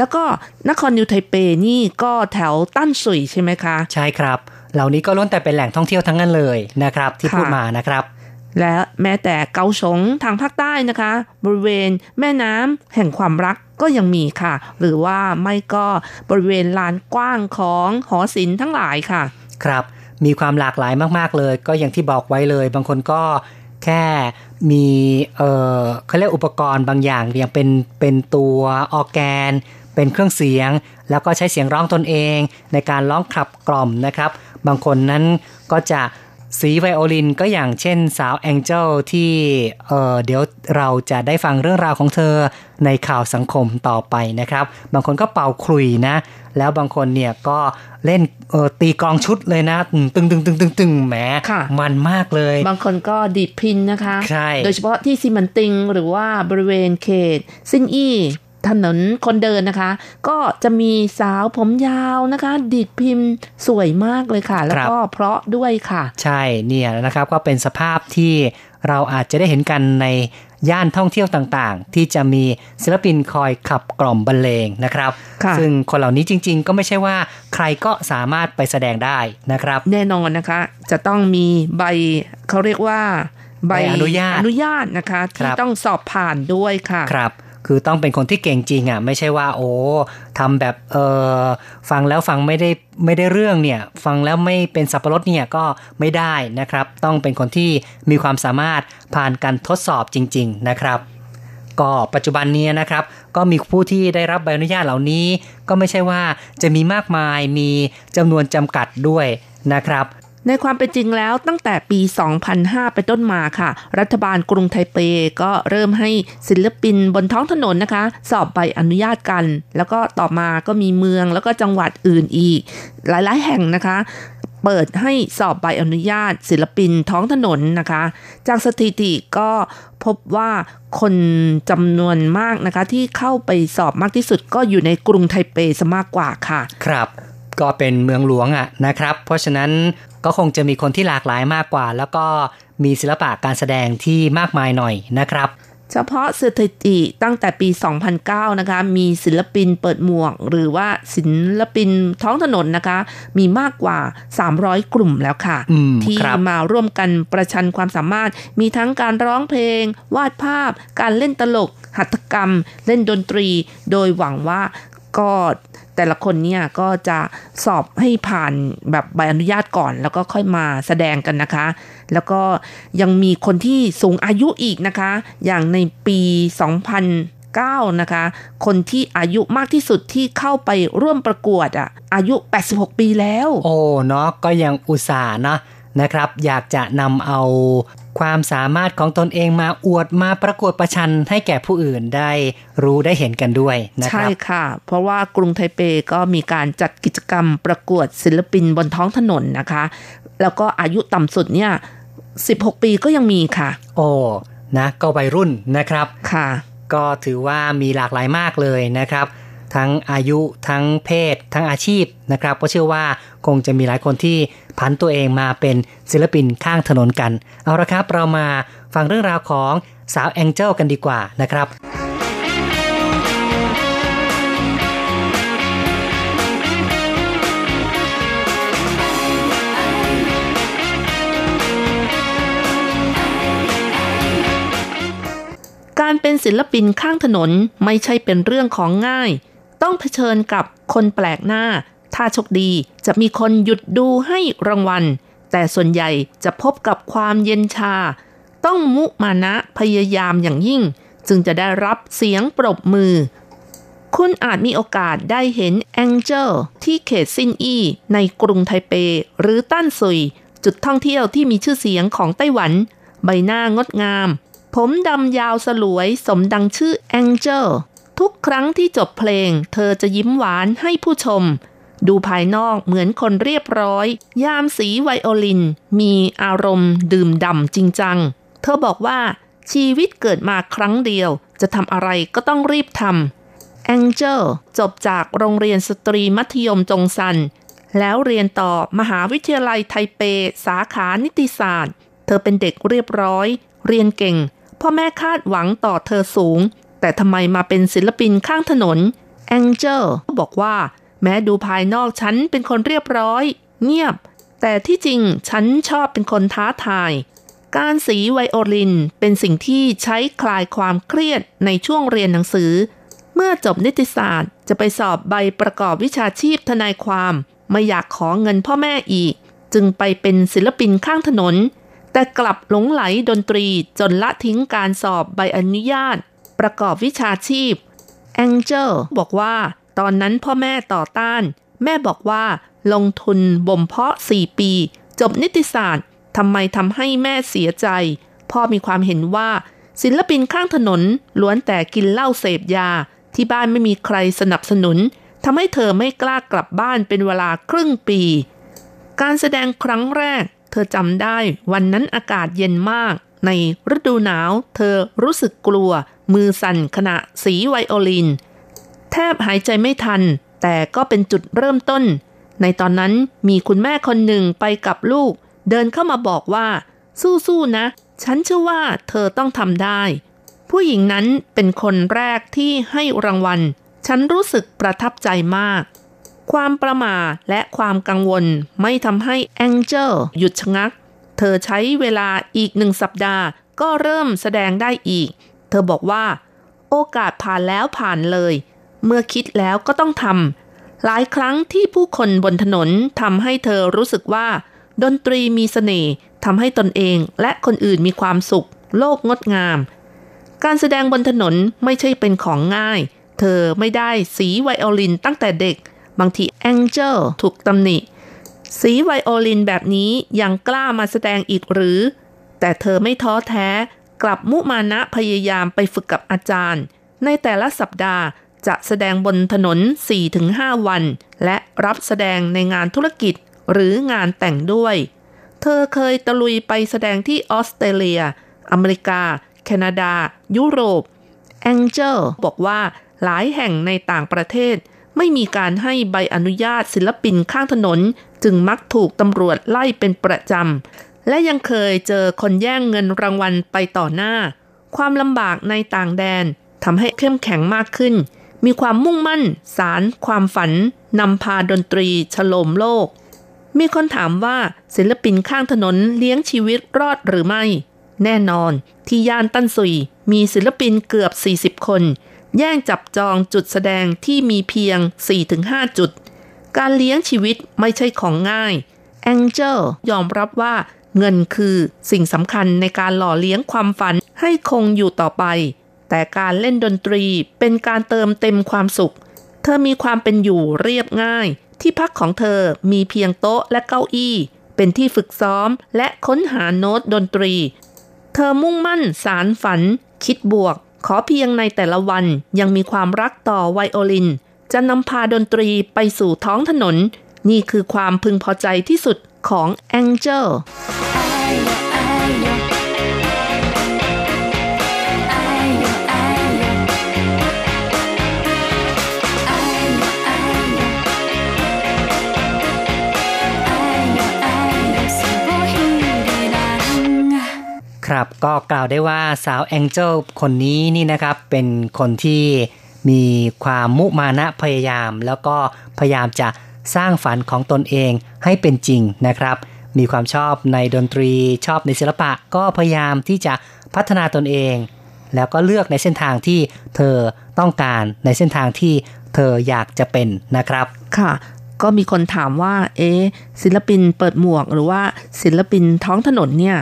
แล้วก็นครนิวไทเปนี่ก็แถวตั้นสุยใช่ไหมคะ ใช่ครับ เหล่านี้ก็ล้วนแต่เป็นแหล่งท่องเที่ยวทั้งนั้นเลยนะครับ ที่ค่ะพูดมานะครับ และแม้แต่เกาสงทางภาคใต้นะคะ บริเวณแม่น้ำแห่งความรักก็ยังมีค่ะ หรือว่าไม่ก็บริเวณลานกว้างของหอศิลป์ทั้งหลายค่ะ ครับ มีความหลากหลายมากๆเลย ก็อย่างที่บอกไว้เลย บางคนก็แค่มีเออเขาเรียกอุปกรณ์บางอย่างอย่างเป็นเป็นตัวออร์แกน เป็นเครื่องเสียง แล้วก็ใช้เสียงร้องตนเอง ในการร้องขับกล่อมนะครับ บางคนนั้นก็จะสีไวโอลินก็อย่างเช่นสาวแองเจลที่เออเดี๋ยวเราจะได้ฟังเรื่องราวของเธอในข่าวสังคมต่อไปนะครับ บางคนก็เป่าขลุ่ยนะ แล้วบางคนเนี่ยก็เล่นเออตีกลองชุดเลยนะ ตึงตึงตึงตึงตึงตึงแหมค่ะมันมากเลย บางคนก็ดีดพินนะคะใช่โดยเฉพาะที่ซีมันติงหรือว่าบริเวณเขตซินอี้ ถนนคนเดินนะคะ ก็จะมีสาวผมยาวนะคะดีดพิมพ์สวยมากเลยค่ะ แล้วก็เพราะด้วยค่ะ ใช่เนี่ยนะครับก็เป็นสภาพที่เราอาจจะได้เห็นกันในย่านท่องเที่ยวต่างๆ ที่จะมีศิลปินคอยขับกล่อมบรรเลงนะครับค่ะซึ่งคนเหล่านี้จริง ๆ ก็ไม่ใช่ว่าใครก็สามารถไปแสดงได้นะครับ แน่นอนนะคะ จะต้องมีใบเขาเรียกว่าใบอนุญาตอนุญาตนะคะครัที่บต้องสอบผ่านด้วยค่ะครับ คือต้องเป็นคนที่เก่งจริงอะไม่ใช่ว่าโอ้ทำแบบเออฟังแล้วฟังไม่ได้ไม่ได้เรื่องเนี่ยฟังแล้วไม่เป็นสับปะรดเนี่ยก็ไม่ได้นะครับ ต้องเป็นคนที่มีความสามารถผ่านการทดสอบจริง ๆ นะครับก็ปัจจุบันนี้นะครับ ก็มีผู้ที่ได้รับใบอนุญาตเหล่านี้ ก็ไม่ใช่ว่าจะมีมากมายมีจำนวนจำกัดด้วยนะครับ ในความเป็นจริงแล้วตั้งแต่ปี 2005 ไปต้นมาค่ะ รัฐบาลกรุงไทเปก็เริ่มให้ศิลปินบนท้องถนนนะคะ สอบใบอนุญาตกัน แล้วก็ต่อมาก็มีเมืองแล้วก็จังหวัดอื่นอีก หลายๆ แห่งนะคะ เปิดให้สอบใบอนุญาต ศิลปินท้องถนนนะคะ จากสถิติก็พบว่าคนจำนวนมากนะคะ ที่เข้าไปสอบมากที่สุดก็อยู่ในกรุงไทเปซะมากกว่าค่ะ ครับ ก็เป็นเมืองหลวงอะนะครับ เพราะฉะนั้นก็คงจะมีคนที่หลากหลายมากกว่า แล้วก็มีศิลปะการแสดงที่มากมายหน่อยนะครับ เฉพาะสถิติตั้งแต่ปี 2009 นะคะ มีศิลปินเปิดหมวก หรือว่าศิลปินท้องถนนนะคะ มีมากกว่า 300 กลุ่มแล้วค่ะอืมที่ครับมาร่วมกันประชันความสามารถ มีทั้งการร้องเพลง วาดภาพ การเล่นตลก หัตถกรรม เล่นดนตรี โดยหวังว่าก็ แต่ละคนเนี่ยก็จะสอบให้ผ่านแบบใบอนุญาตก่อน แล้วก็ค่อยมาแสดงกันนะคะ แล้วก็ยังมีคนที่สูงอายุอีกนะคะ อย่างในปี 2009นะคะ คนที่อายุมากที่สุดที่เข้าไปร่วมประกวดอะ อายุ 86 ปีแล้ว โอ้ เนาะก็ยังอุตส่าห์นะนะครับ อยากจะนำเอา ความสามารถของตนเองมาอวดมาประกวดประชันให้แก่ผู้อื่นได้รู้ได้เห็นกันด้วยนะคใช่รับค่ะ เพราะว่ากรุงไทเปก็มีการจัดกิจกรรมประกวดศิลปินบนท้องถนนนะคะ แล้วก็อายุต่ำสุดเนี่ย 16 ปีก็ยังมีค่ะ โอ้นะก็วัยรุ่นนะครับค่ะ ก็ถือว่ามีหลากหลายมากเลยนะครับ ทั้งอายุทั้งเพศ ทั้งอาชีพนะครับ ก็เชื่อว่าคงจะมีหลายคนที่ผันตัวเองมาเป็นศิลปินข้างถนนกัน เอาละครับเรามาฟังเรื่องราวของสาวแองเจิลกันดีกว่านะครับการเป็นศิลปินข้างถนนไม่ใช่เป็นเรื่องของง่าย ต้องเผชิญกับคนแปลกหน้า ถ้าโชคดีจะมีคนหยุดดูให้รางวัล แต่ส่วนใหญ่จะพบกับความเย็นชา ต้องมุมานะพยายามอย่างยิ่ง จึงจะได้รับเสียงปรบมือ คุณอาจมีโอกาสได้เห็นแองเจลที่เขตซินอี้ในกรุงไทเป หรือต้านซุย จุดท่องเที่ยวที่มีชื่อเสียงของไต้หวัน ใบหน้างดงาม ผมดำยาวสลวยสมดังชื่อแองเจล ทุกครั้งที่จบเพลง เธอจะยิ้มหวานให้ผู้ชม ดูภายนอกเหมือนคนเรียบร้อย ยามสีไวโอลิน มีอารมณ์ดื่มด่ำจริงจัง เธอบอกว่าชีวิตเกิดมาครั้งเดียว จะทำอะไรก็ต้องรีบทำแองเจลจบจากโรงเรียนสตรีมัธยมจงซัน แล้วเรียนต่อมหาวิทยาลัยไทเป สาขานิติศาสตร์ เธอเป็นเด็กเรียบร้อย เรียนเก่งพ่อแม่คาดหวังต่อเธอสูง แต่ทำไมมาเป็นศิลปินข้างถนนแองเจลบอกว่า แม้ดูภายนอกฉันเป็นคนเรียบร้อย เงียบ แต่ที่จริงฉันชอบเป็นคนท้าทาย การสีไวโอลินเป็นสิ่งที่ใช้คลายความเครียดในช่วงเรียนหนังสือ เมื่อจบนิติศาสตร์ จะไปสอบใบประกอบวิชาชีพทนายความ ไม่อยากขอเงินพ่อแม่อีก จึงไปเป็นศิลปินข้างถนน แต่กลับหลงไหลดนตรีจนละทิ้งการสอบใบอนุญาต ประกอบวิชาชีพแองเจลบอกว่า ตอนนั้นพ่อแม่ต่อต้าน แม่บอกว่า ลงทุนบ่มเพาะ 4 ปี จบนิติศาสตร์ทำไมทำให้แม่เสียใจ พ่อมีความเห็นว่า ศิลปินข้างถนนล้วนแต่กินเหล้าเสพยา ที่บ้านไม่มีใครสนับสนุนทำให้เธอไม่กล้ากลับบ้านเป็นเวลาครึ่งปี การแสดงครั้งแรก เธอจำได้วันนั้นอากาศเย็นมาก ในฤดูหนาว เธอรู้สึกกลัว มือสั่นขณะสีไวโอลิน แทบหายใจไม่ทัน แต่ก็เป็นจุดเริ่มต้น ในตอนนั้นมีคุณแม่คนหนึ่งไปกับลูก เดินเข้ามาบอกว่า สู้ๆนะ ฉันเชื่อว่าเธอต้องทำได้ ผู้หญิงนั้นเป็นคนแรกที่ให้รางวัล ฉันรู้สึกประทับใจมาก ความประมาและความกังวลไม่ทำให้แองเจลหยุดชะงัก เธอใช้เวลาอีกหนึ่งสัปดาห์ก็เริ่มแสดงได้อีก เธอบอกว่า โอกาสผ่านแล้วผ่านเลย เมื่อคิดแล้วก็ต้องทำหลายครั้งที่ผู้คนบนถนนทำให้เธอรู้สึกว่า ดนตรีมีเสน่ห์ทำให้ตนเองและคนอื่นมีความสุข โลกงดงาม การแสดงบนถนนไม่ใช่เป็นของง่าย เธอไม่ได้สีไวโอลินตั้งแต่เด็ก บางทีแองเจลถูกตำหนิสีไวโอลินแบบนี้ยังกล้ามาแสดงอีกหรือ แต่เธอไม่ท้อแท้ กลับมุมานะพยายามไปฝึกกับอาจารย์ ในแต่ละสัปดาห์จะแสดงบนถนน 4-5 วัน และรับแสดงในงานธุรกิจหรืองานแต่งด้วย เธอเคยตะลุยไปแสดงที่ออสเตรเลีย อเมริกา แคนาดา ยุโรป แองเจลบอกว่าหลายแห่งในต่างประเทศ ไม่มีการให้ใบอนุญาตศิลปินข้างถนน จึงมักถูกตำรวจไล่เป็นประจำ และยังเคยเจอคนแย่งเงินรางวัลไปต่อหน้า ความลำบากในต่างแดนทำให้เข้มแข็งมากขึ้น มีความมุ่งมั่น สารความฝันนำพาดนตรีฉลมโลก มีคนถามว่าศิลปินข้างถนนเลี้ยงชีวิตรอดหรือไม่ แน่นอนที่ย่านตั้นซุย มีศิลปินเกือบ 40 คน แย่งจับจองจุดแสดงที่มีเพียง 4-5 จุด การเลี้ยงชีวิตไม่ใช่ของง่ายแองเจลยอมรับว่า เงินคือสิ่งสำคัญในการหล่อเลี้ยงความฝันให้คงอยู่ต่อไป แต่การเล่นดนตรีเป็นการเติมเต็มความสุข เธอมีความเป็นอยู่เรียบง่าย ที่พักของเธอมีเพียงโต๊ะและเก้าอี้ เป็นที่ฝึกซ้อมและค้นหาโน้ตดนตรี เธอมุ่งมั่นสารฝัน คิดบวก ขอเพียงในแต่ละวันยังมีความรักต่อไวโอลิน จะนำพาดนตรีไปสู่ท้องถนน นี่คือความพึงพอใจที่สุด ของแองเจลครับก็กล่าวได้ว่าสาวแองเจลคนนี้นี่นะครับเป็นคนที่มีความมุมานะพยายาม แล้วก็พยายามจะ สร้างฝันของตนเองให้เป็นจริงนะครับ มีความชอบในดนตรีชอบในศิลปะก็พยายามที่จะพัฒนาตนเอง แล้วก็เลือกในเส้นทางที่เธอต้องการในเส้นทางที่เธออยากจะเป็นนะครับ ค่ะ ก็มีคนถามว่า เอ๊ะศิลปินเปิดหมวกหรือว่าศิลปินท้องถนนเนี่ย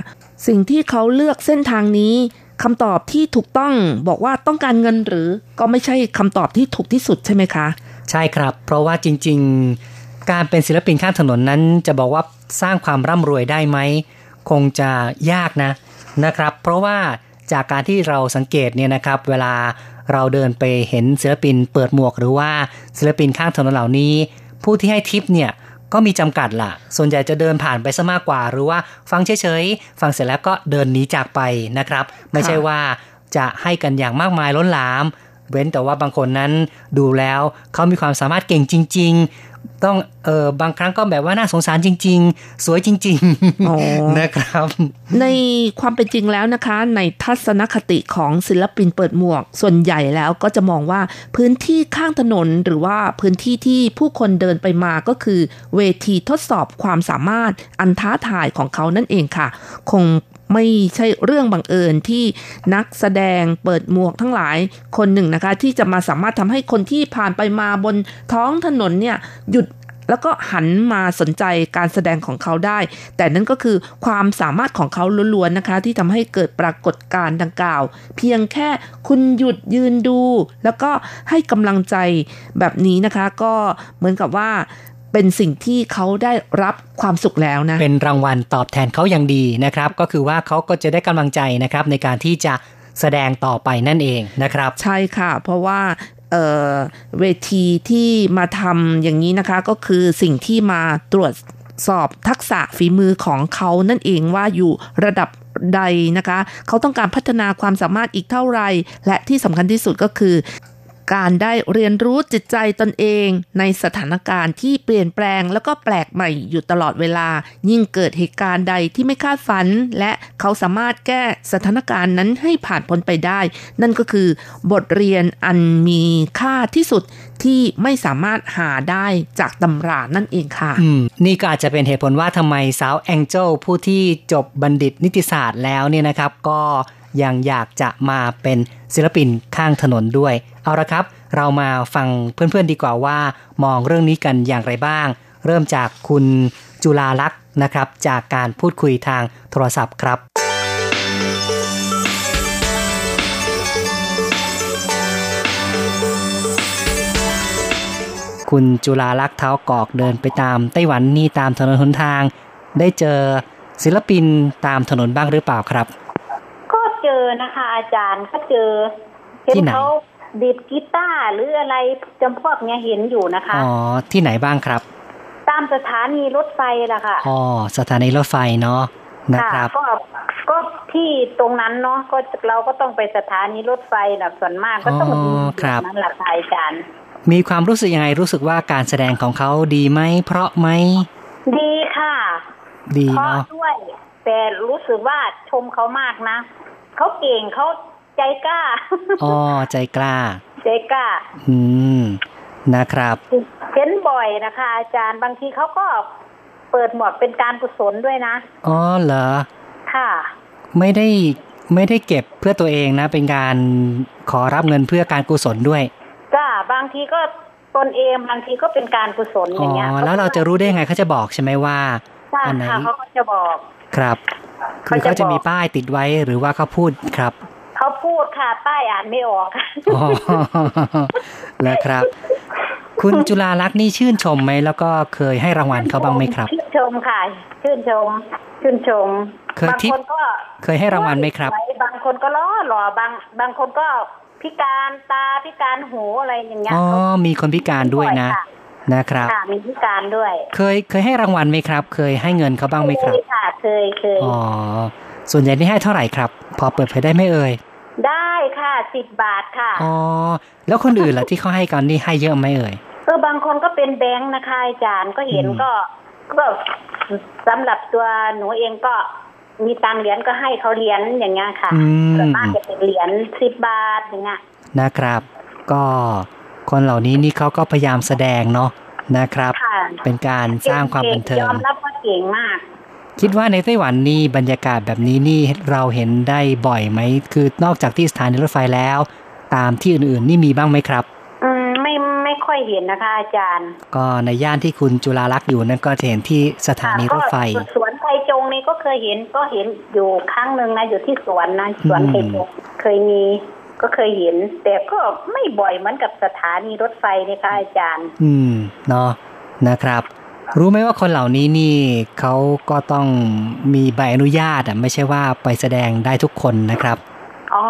สิ่งที่เขาเลือกเส้นทางนี้คำตอบที่ถูกต้องบอกว่าต้องการเงินหรือก็ไม่ใช่คำตอบที่ถูกที่สุดใช่ไหมคะ ใช่ครับ เพราะว่าจริงๆ การเป็นศิลปินข้างถนนนั้น จะบอกว่าสร้างความร่ำรวยได้ไหม คงจะยากนะนะครับ เพราะว่าจากการที่เราสังเกตเนี่ยนะครับ เวลาเราเดินไปเห็นศิลปินเปิดหมวกหรือว่าศิลปินข้างถนนเหล่านี้ ผู้ที่ให้ทิปเนี่ยก็มีจำกัดล่ะ ส่วนใหญ่จะเดินผ่านไปซะมากกว่า หรือว่าฟังเฉยๆ ฟังเสร็จแล้วก็เดินหนีจากไปนะครับ ไม่ใช่ว่าจะให้กันอย่างมากมายล้นหลาม เว้นแต่ว่าบางคนนั้นดูแล้วเขามีความสามารถเก่งจริง ต้องเออบางครั้งก็แบบว่าน่าสงสารจริง ๆ สวยจริงอ๋อๆนะครับ ในความเป็นจริงแล้วนะคะ ในทัศนคติของศิลปินเปิดหมวก ส่วนใหญ่แล้วก็จะมองว่าพื้นที่ข้างถนนหรือว่าพื้นที่ที่ผู้คนเดินไปมาก็คือ เวทีทดสอบความสามารถอันท้าทายของเขานั่นเองค่ะ คง ไม่ใช่เรื่องบังเอิญที่นักแสดงเปิดหมวกทั้งหลายคนหนึ่งนะคะ ที่จะมาสามารถทำให้คนที่ผ่านไปมาบนท้องถนนเนี่ยหยุดแล้วก็หันมาสนใจการแสดงของเขาได้ แต่นั่นก็คือความสามารถของเขาล้วนๆนะคะ ที่ทำให้เกิดปรากฏการณ์ดังกล่าว เพียงแค่คุณหยุดยืนดู แล้วก็ให้กำลังใจแบบนี้นะคะ ก็เหมือนกับว่า เป็นสิ่งที่เขาได้รับความสุขแล้วนะ เป็นรางวัลตอบแทนเขาอย่างดีนะครับ ก็คือว่าเขาก็จะได้กำลังใจนะครับในการที่จะแสดงต่อไปนั่นเองนะครับ ใช่ค่ะ เพราะว่าเอ่อเวทีที่มาทำอย่างนี้นะคะ ก็คือสิ่งที่มาตรวจสอบทักษะฝีมือของเขานั่นเองว่าอยู่ระดับใดนะคะ เขาต้องการพัฒนาความสามารถอีกเท่าไหร่และที่สำคัญที่สุดก็คือ การได้เรียนรู้จิตใจตนเองในสถานการณ์ที่เปลี่ยนแปลงแล้วก็แปลกใหม่อยู่ตลอดเวลา ยิ่งเกิดเหตุการณ์ใดที่ไม่คาดฝัน และเขาสามารถแก้สถานการณ์นั้นให้ผ่านพ้นไปได้ นั่นก็คือบทเรียนอันมีค่าที่สุดที่ไม่สามารถหาได้จากตำรานั่นเองค่ะ นี่ก็อาจจะเป็นเหตุผลว่าทำไมสาวแองเจลผู้ที่จบบัณฑิตนิติศาสตร์แล้วเนี่ยนะครับ ก็ยังอยากจะมาเป็นศิลปินข้างถนนด้วย เอาละครับ เรามาฟังเพื่อนๆดีกว่าว่า มองเรื่องนี้กันอย่างไรบ้าง เริ่มจากคุณจุลาลักษณ์นะครับ จากการพูดคุยทางโทรศัพท์ครับ คุณจุลาลักษณ์เท้ากอกเดินไปตามไต้หวันนี่ตามถนนหนทาง ได้เจอศิลปินตามถนนบ้างหรือเปล่าครับ ก็เจอนะคะอาจารย์ก็เจอเห็นที่ไหนเขา ดีดกีตาร์หรืออะไรจำพวกเนี้ยเห็นอยู่นะคะ อ๋อ ที่ไหนบ้างครับ ตามสถานีรถไฟล่ะค่ะ อ๋อ สถานีรถไฟเนาะนะครับก็ก็ที่ตรงนั้นเนาะก็เราก็ต้องไปสถานีรถไฟนะส่วนมากก็ต้องอ๋อมีครับนั่นแหละค่ะอาจารย์ มีความรู้สึกยังไงรู้สึกว่าการแสดงของเขาดีไหมเพราะไหมดีค่ะ ดีเพราะเนาะด้วยแต่รู้สึกว่าชมเขามากนะเขาเก่งเขา ใจกล้าอ๋อใจกล้า ใจกล้า อืมนะครับเห็นบ่อยนะคะ อาจารย์บางทีเขาก็เปิดหมวกเป็นการกุศลด้วยนะ อ๋อเหรอ ค่ะ ไม่ได้ไม่ได้เก็บเพื่อตัวเองนะ เป็นการขอรับเงินเพื่อการกุศลด้วยจ้าบางทีก็ตนเองบางทีก็เป็นการกุศลออ๋อย่างเงี้ยแล้วเราจะรู้ได้ไงเขาจะบอกใช่ไหมว่าใช่อันไหนค่ะเขาก็จะบอก ครับ คือเขาเขาจะจะบอกมีป้ายติดไว้หรือว่าเขาพูดครับ เขาพูดค่ะ ป้ายอ่านไม่ออกอ๋อแล้วครับ คุณจุลาลักษณ์นี่ชื่นชมไหม แล้วก็เคยให้รางวัลเขาบ้างไหมครับ ชื่นชมค่ะ ชื่นชม ชื่นชมเคยบางทิปคนก็เคยให้รางวัลไหมครับ บางคนก็ล้อหล่อบางบางคนก็พิการตาพิการหูอะไรอย่างเงี้ยอ๋อมีคนพิการด้วยนะค่ะนะครับค่ะมีพิการด้วย เคยเคยให้รางวัลไหมครับ เคยให้เงินเขาบ้างไหมครับเคยค่ะเคยเคยอ๋อส่วนใหญ่นี่ให้เท่าไหร่ครับ พอเปิดเผยได้ไหมเอ่ย ได้ค่ะสิบบาทค่ะ อ๋อ แล้วคนอื่นล่ะที่เขาให้กันนี่ให้เยอะไหมเอ่ยเออบางคนก็เป็นแบงค์นะคะอาจารย์ก็เห็นอืมก็ก็สำหรับตัวหนูเองก็มีตังค์เหรียญก็ให้เขาเหรียญอย่างเงี้ยค่ะอืส่วนมมากจะเป็นเหรียญสิบบาทอย่างเงี้ยนะครับ ก็คนเหล่านี้นี่เขาก็พยายามแสดงเนาะนะครับค่ะเป็นการสร้างความบันเทิยงอมรับว่าเก่งมาก คิดว่าในไต้หวันนี่บรรยากาศแบบนี้นี่เราเห็นได้บ่อยไหม คือนอกจากที่สถานีรถไฟแล้ว ตามที่อื่นๆนี่มีบ้างไหมครับ อืมไม่ไม่ค่อยเห็นนะคะอาจารย์ ก็ในย่านที่คุณจุฬาลักษณ์อยู่นั่นก็จะเห็นที่สถานีรถไฟก็สวนไทยจงนี่ก็เคยเห็นก็เห็นอยู่ครั้งหนึ่งนะอยู่ที่สวนนะสวนไทยจงเคยมีก็เคยเห็น แต่ก็ไม่บ่อยเหมือนกับสถานีรถไฟนี่ค่ะอาจารย์ อืมเนาะนะครับ รู้ไหมว่าคนเหล่านี้นี่เขาก็ต้องมีใบอนุญาตอะไม่ใช่ว่าไปแสดงได้ทุกคนนะครับ อ๋อ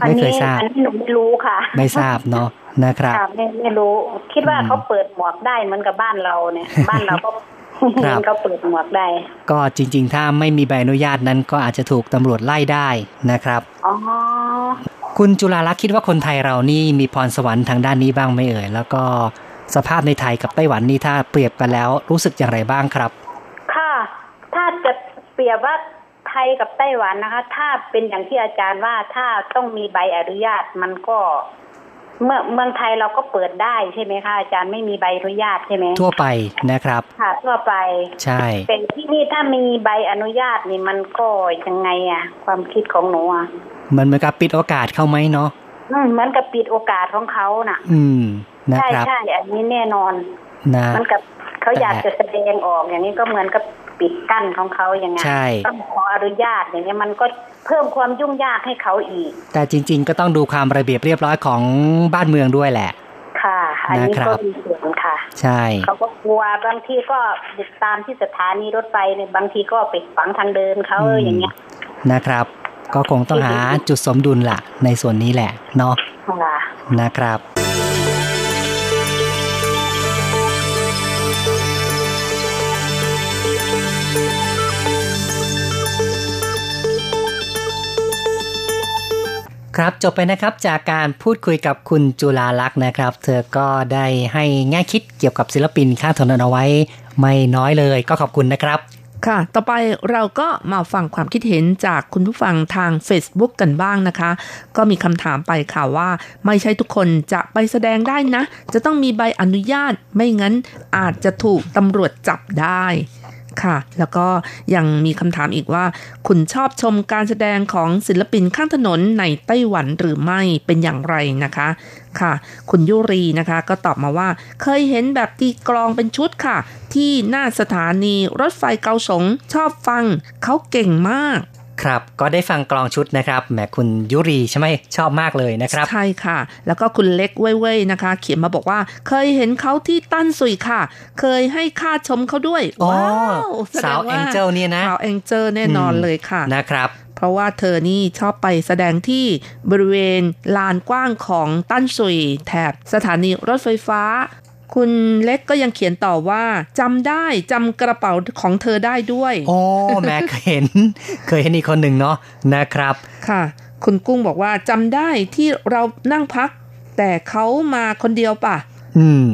อันไม่เคนี้ยทราบอันนี้หนูไม่รู้ค่ะ ไม่ทราบเนาะนะครับค่ะไม่ไม่รู้ คิดว่าอืมเขาเปิดหมวกได้เหมือนกับบ้านเราเนี่ย บ้านเราก็ครัเห็บนเขาเปิดหมวกได้ ก็จริง ๆ ถ้าไม่มีใบอนุญาตนั้นก็อาจจะถูกตำรวจไล่ได้นะครับอ๋อคุณจุฬาลักษณ์คิดว่าคนไทยเรานี่มีพรสวรรค์ทางด้านนี้บ้างไหมเอ่ยแล้วก็ สภาพในไทยกับไต้หวันนี่ถ้าเปรียบกันแล้วรู้สึกอย่างไรบ้างครับ ค่ะ ถ้าจะเปรียบว่าไทยกับไต้หวันนะคะ ถ้าเป็นอย่างที่อาจารย์ว่าถ้าต้องมีใบอนุญาตมันก็ เมื่อเมืองไทยเราก็เปิดได้ใช่ไหมคะอาจารย์ไม่มีใบอนุญาตใช่ไหมทั่วไปนะครับ ค่ะ ทั่วไป ใช่เป็นที่นี่ถ้ามีใบอนุญาตนี่มันก็ยังไงอะความคิดของหนูอะมันเหมือนกับปิดโอกาสเข้าไหมเนาะอืมเหมือนกับปิดโอกาสของเขาน่ะ อืม นะใช่ครับใช่อันนี้แน่นอนนะมันกับเขาแต่อยากจะแสดงออกอย่างนี้ก็เหมือนกับปิดกั้นของเขาอย่างไงใช่ต้องขออนุญาตอย่างนี้ยมันก็เพิ่มความยุ่งยากให้เขาอีก แต่จริง ๆ ก็ต้องดูความระเบียบเรียบร้อยของบ้านเมืองด้วยแหละ ค่ะ อันนี้นะครับก็มีส่วนค่ะ ใช่เขาก็กลัวบางทีก็ติดตามที่สถานีรถไฟเนี่ยบางทีก็ไปฝังทางเดินเขาอย่างเงี้ยนะครับ ก็คงต้องหาจุดสมดุลล่ะ ในส่วนนี้แหละเนาะค่ะนะครับ ครับจบไปนะครับจากการพูดคุยกับคุณจุลาลักษณ์นะครับ เธอก็ได้ให้แง่คิดเกี่ยวกับศิลปินข้างถนนเอาไว้ ไม่น้อยเลยก็ขอบคุณนะครับ ค่ะ ต่อไปเราก็มาฟังความคิดเห็นจากคุณผู้ฟังทาง Facebook กันบ้างนะคะ ก็มีคำถามไปค่ะว่า ไม่ใช่ทุกคนจะไปแสดงได้นะ จะต้องมีใบอนุญาตไม่งั้นอาจจะถูกตำรวจจับได้ ค่ะ แล้วก็ยังมีคำถามอีกว่า คุณชอบชมการแสดงของศิลปินข้างถนนในไต้หวันหรือไม่เป็นอย่างไรนะคะค่ะ คุณยุรีนะคะ ก็ตอบมาว่า เคยเห็นแบบตีกลองเป็นชุดค่ะ ที่หน้าสถานีรถไฟเกาสงชอบฟัง เขาเก่งมาก ครับก็ได้ฟังกลองชุดนะครับแหมคุณยุรีใช่ไหมชอบมากเลยนะครับ ใช่ค่ะ แล้วก็คุณเล็กเว่ยๆนะคะ เขียนมาบอกว่าเคยเห็นเขาที่ตั้นสุยค่ะ เคยให้ค่าชมเขาด้วยอ๋อว้าวแดสาวงแองเจิลเนี่ยนะสาวแองเจิลแน่นอนเลยค่ะนะครับเพราะว่าเธอนี่ชอบไปแสดงที่บริเวณลานกว้างของตั้นซุยแถบสถานีรถไฟฟ้า คุณเล็กก็ยังเขียนต่อว่าจำได้จำกระเป๋าของเธอได้ด้วยโอ้แม่เคยเห็น เคยเห็นอีกคนหนึ่งเนาะนะครับ ค่ะ คุณกุ้งบอกว่าจำได้ที่เรานั่งพัก แต่เขามาคนเดียวป่ะ อืม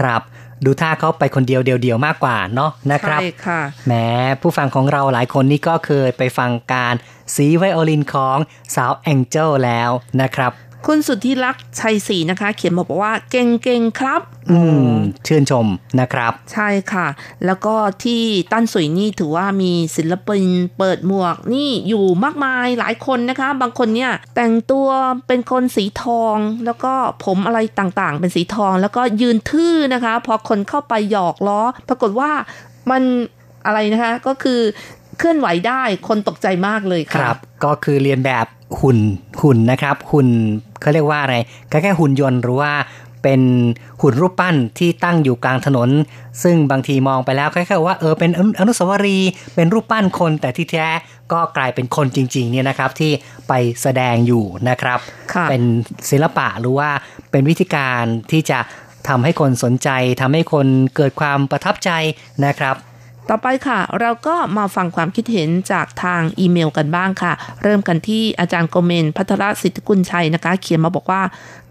ครับดูท่าเขาไปคนเดียวเดียวๆมากกว่าเนาะนะครับใช่ค่ะแหมผู้ฟังของเราหลายคนนี่ก็เคยไปฟังการสีไวโอลินของสาวแองเจิลแล้วนะครับ คุณสุทธิรักษ์ชัยศรีนะคะ เขียนมาบอกว่าเก่งๆครับ อืม ชื่นชมนะครับ ใช่ค่ะ แล้วก็ที่ตั้นสุยนี่ถือว่ามีศิลปินเปิดหมวกนี่อยู่มากมายหลายคนนะคะ บางคนเนี่ยแต่งตัวเป็นคนสีทอง แล้วก็ผมอะไรต่างๆ เป็นสีทอง แล้วก็ยืนทื่อนะคะ พอคนเข้าไปหยอกล้อ ปรากฏว่ามันอะไรนะคะ ก็คือเคลื่อนไหวได้คนตกใจมากเลยคค่ะรับ ก็คือเรียนแบบหุ่นหุ่นนะครับ หุ่น เขาเรียกว่าอะไรก็แค่หุ่นยนต์หรือว่าเป็นหุ่นรูปปั้นที่ตั้งอยู่กลางถนน ซึ่งบางทีมองไปแล้วคล้ายๆว่าเออเป็นอนุสาวรีย์เป็นรูปปั้นคนแต่ที่แท้ก็กลายเป็นคนจริงๆเนี่ยนะครับที่ไปแสดงอยู่นะครับค่ะเป็นศิลปะหรือว่าเป็นวิธีการที่จะทำให้คนสนใจทำให้คนเกิดความประทับใจนะครับ ต่อไปค่ะ เราก็มาฟังความคิดเห็นจากทางอีเมลกันบ้างค่ะ เริ่มกันที่อาจารย์โกเมน พัทรสิทธิกุลชัยนะคะ เขียนมาบอกว่า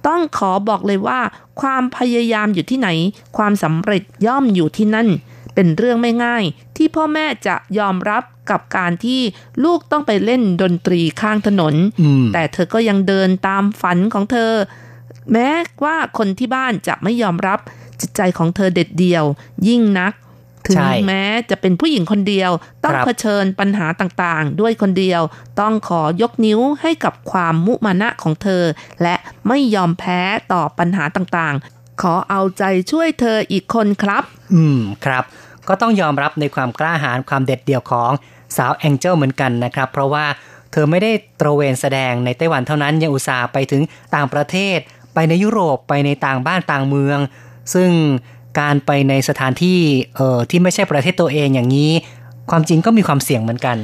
ต้องขอบอกเลยว่า ความพยายามอยู่ที่ไหน ความสำเร็จย่อมอยู่ที่นั่น เป็นเรื่องไม่ง่าย ที่พ่อแม่จะยอมรับกับการที่ลูกต้องไปเล่นดนตรีข้างถนนอืมแต่เธอก็ยังเดินตามฝันของเธอ แม้ว่าคนที่บ้านจะไม่ยอมรับจิตใจของเธอเด็ดเดี่ยว ยิ่งนัก ถึงใช่แม้จะเป็นผู้หญิงคนเดียว ต้องครับเผชิญปัญหาต่างๆ ด้วยคนเดียว ต้องขอยกนิ้วให้กับความมุมานะของเธอ และไม่ยอมแพ้ต่อปัญหาต่างๆ ขอเอาใจช่วยเธออีกคนครับ อืมครับ ก็ต้องยอมรับในความกล้าหาญความเด็ดเดี่ยวของสาวแองเจิลเหมือนกันนะครับ เพราะว่าเธอไม่ได้ตระเวนแสดงในไต้หวันเท่านั้นยังอุตส่าห์ไปถึงต่างประเทศ ไปในยุโรปไปในต่างบ้านต่างเมือง ซึ่ง การไปในสถานที่เอ่อที่ไม่ใช่ประเทศตัวเองอย่างนี้ ความจริงก็มีความเสี่ยงเหมือนกัน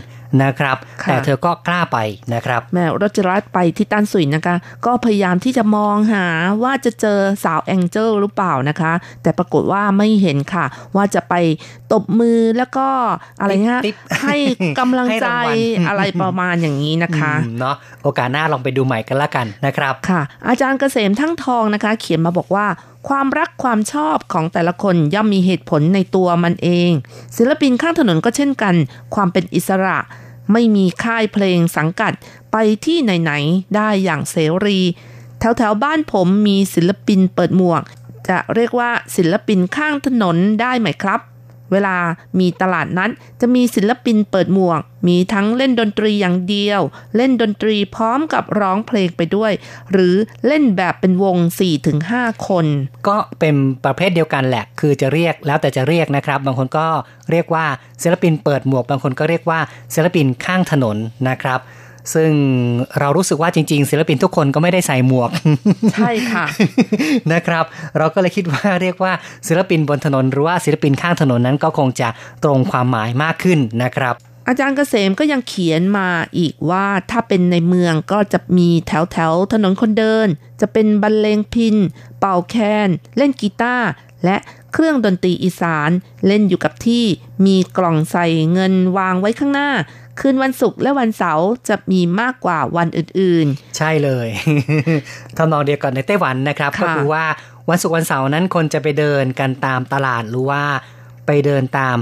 นะครับค่ะแต่เธอก็กล้าไปนะครับ แม่รจรัสไปที่ตั้นสุยนะคะ ก็พยายามที่จะมองหาว่าจะเจอสาวแองเจิลหรือเปล่านะคะ แต่ปรากฏว่าไม่เห็นค่ะ ว่าจะไปตบมือแล้วก็อะไรเงี้ยติ๊บให้กำลังให้ใจรางวัลอะไรประมาณอย่างนี้นะคะอืมเนาะโอกาสหน้าลองไปดูใหม่กันละกันนะครับค่ะ อาจารย์เกษมทั้งทองนะคะ เขียนมาบอกว่า ความรักความชอบของแต่ละคนย่อมมีเหตุผลในตัวมันเอง ศิลปินข้างถนนก็เช่นกัน ความเป็นอิสระ ไม่มีค่ายเพลงสังกัดไปที่ไหนๆได้อย่างเสรี แถวๆบ้านผมมีศิลปินเปิดหมวก จะเรียกว่าศิลปินข้างถนนได้ไหมครับ เวลามีตลาดนัดจะมีศิลปินเปิดหมวก มีทั้งเล่นดนตรีอย่างเดียว เล่นดนตรีพร้อมกับร้องเพลงไปด้วย หรือเล่นแบบเป็นวง 4-5 คน ก็เป็นประเภทเดียวกันแหละ คือจะเรียกแล้วแต่จะเรียกนะครับ บางคนก็เรียกว่าศิลปินเปิดหมวก บางคนก็เรียกว่าศิลปินข้างถนนนะครับ ซึ่งเรารู้สึกว่าจริง ๆ ศิลปินทุกคนก็ไม่ได้ใส่หมวก ใช่ค่ะนะครับ เราก็เลยคิดว่าเรียกว่าศิลปินบนถนนหรือว่าศิลปินข้างถนนนั้นก็คงจะตรงความหมายมากขึ้นนะครับอาจารย์เกษมก็ยังเขียนมาอีกว่าถ้าเป็นในเมืองก็จะมีแถวแถวๆถนนคนเดิน จะเป็นบรรเลงพิน เป่าแคน เล่นกีตาร์และเครื่องดนตรีอีสาน เล่นอยู่กับที่มีกล่องใส่เงินวางไว้ข้างหน้า คืนวันศุกร์และวันเสาร์จะมีมากกว่าวันอื่นใช่เลยทำนองเดียวกันในไต้หวันนะครับค่ะก็คือว่าวันศุกร์วันเสาร์นั้นคนจะไปเดินกันตามตลาดหรือว่าไปเดินตาม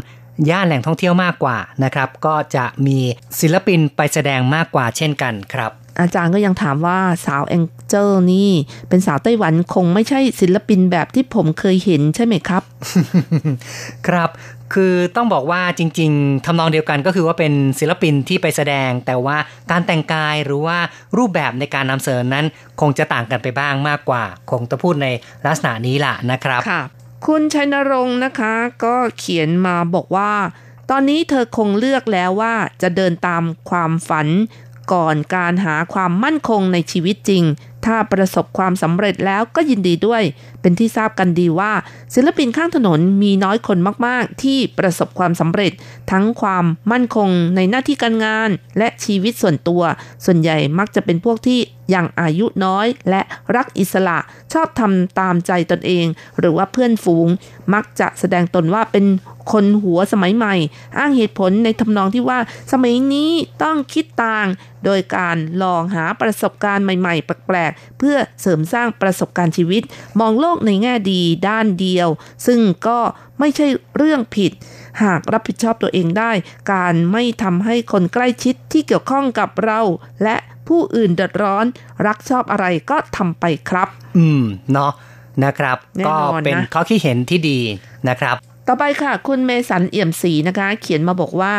ย่านแหล่งท่องเที่ยวมากกว่านะครับ ก็จะมีศิลปินไปแสดงมากกว่าเช่นกันครับๆ อาจารย์ก็ยังถามว่าสาวแองเจิลนี่ เป็นสาวไต้หวันคงไม่ใช่ศิลปินแบบที่ผมเคยเห็นใช่ไหมครับ ครับ คือต้องบอกว่าจริง ๆทำนองเดียวกันก็คือว่าเป็นศิลปินที่ไปแสดง แต่ว่าการแต่งกายหรือว่ารูปแบบในการนำเสนอนั้น คงจะต่างกันไปบ้างมากกว่า คงจะพูดในลักษณะนี้ล่ะนะครับค่ะคุณชัยนรงค์นะคะ ก็เขียนมาบอกว่าตอนนี้เธอคงเลือกแล้วว่าจะเดินตามความฝัน ก่อนการหาความมั่นคงในชีวิตจริง ถ้าประสบความสำเร็จแล้วก็ยินดีด้วย เป็นที่ทราบกันดีว่า ศิลปินข้างถนนมีน้อยคนมากๆ ที่ประสบความสำเร็จ ทั้งความมั่นคงในหน้าที่การงาน และชีวิตส่วนตัว ส่วนใหญ่มักจะเป็นพวกที่ยังอายุน้อยและรักอิสระชอบทำตามใจตนเอง หรือว่าเพื่อนฝูง มักจะแสดงตนว่าเป็นคนหัวสมัยใหม่ อ้างเหตุผลในทำนองที่ว่าสมัยนี้ต้องคิดต่าง โดยการลองหาประสบการณ์ใหม่ ๆ แปลกๆ เพื่อเสริมสร้างประสบการณ์ชีวิต มองโลกในแง่ดีด้านเดียว ซึ่งก็ไม่ใช่เรื่องผิด หากรับผิดชอบตัวเองได้ การไม่ทำให้คนใกล้ชิดที่เกี่ยวข้องกับเรา และผู้อื่นเดือดร้อน รักชอบอะไรก็ทำไปครับ อืม เนาะนะครับแน่ก็นอนนะเป็นข้อคิดเห็นที่ดีนะครับ ต่อไปค่ะ คุณเมสันเอี่ยมศรีนะคะ เขียนมาบอกว่า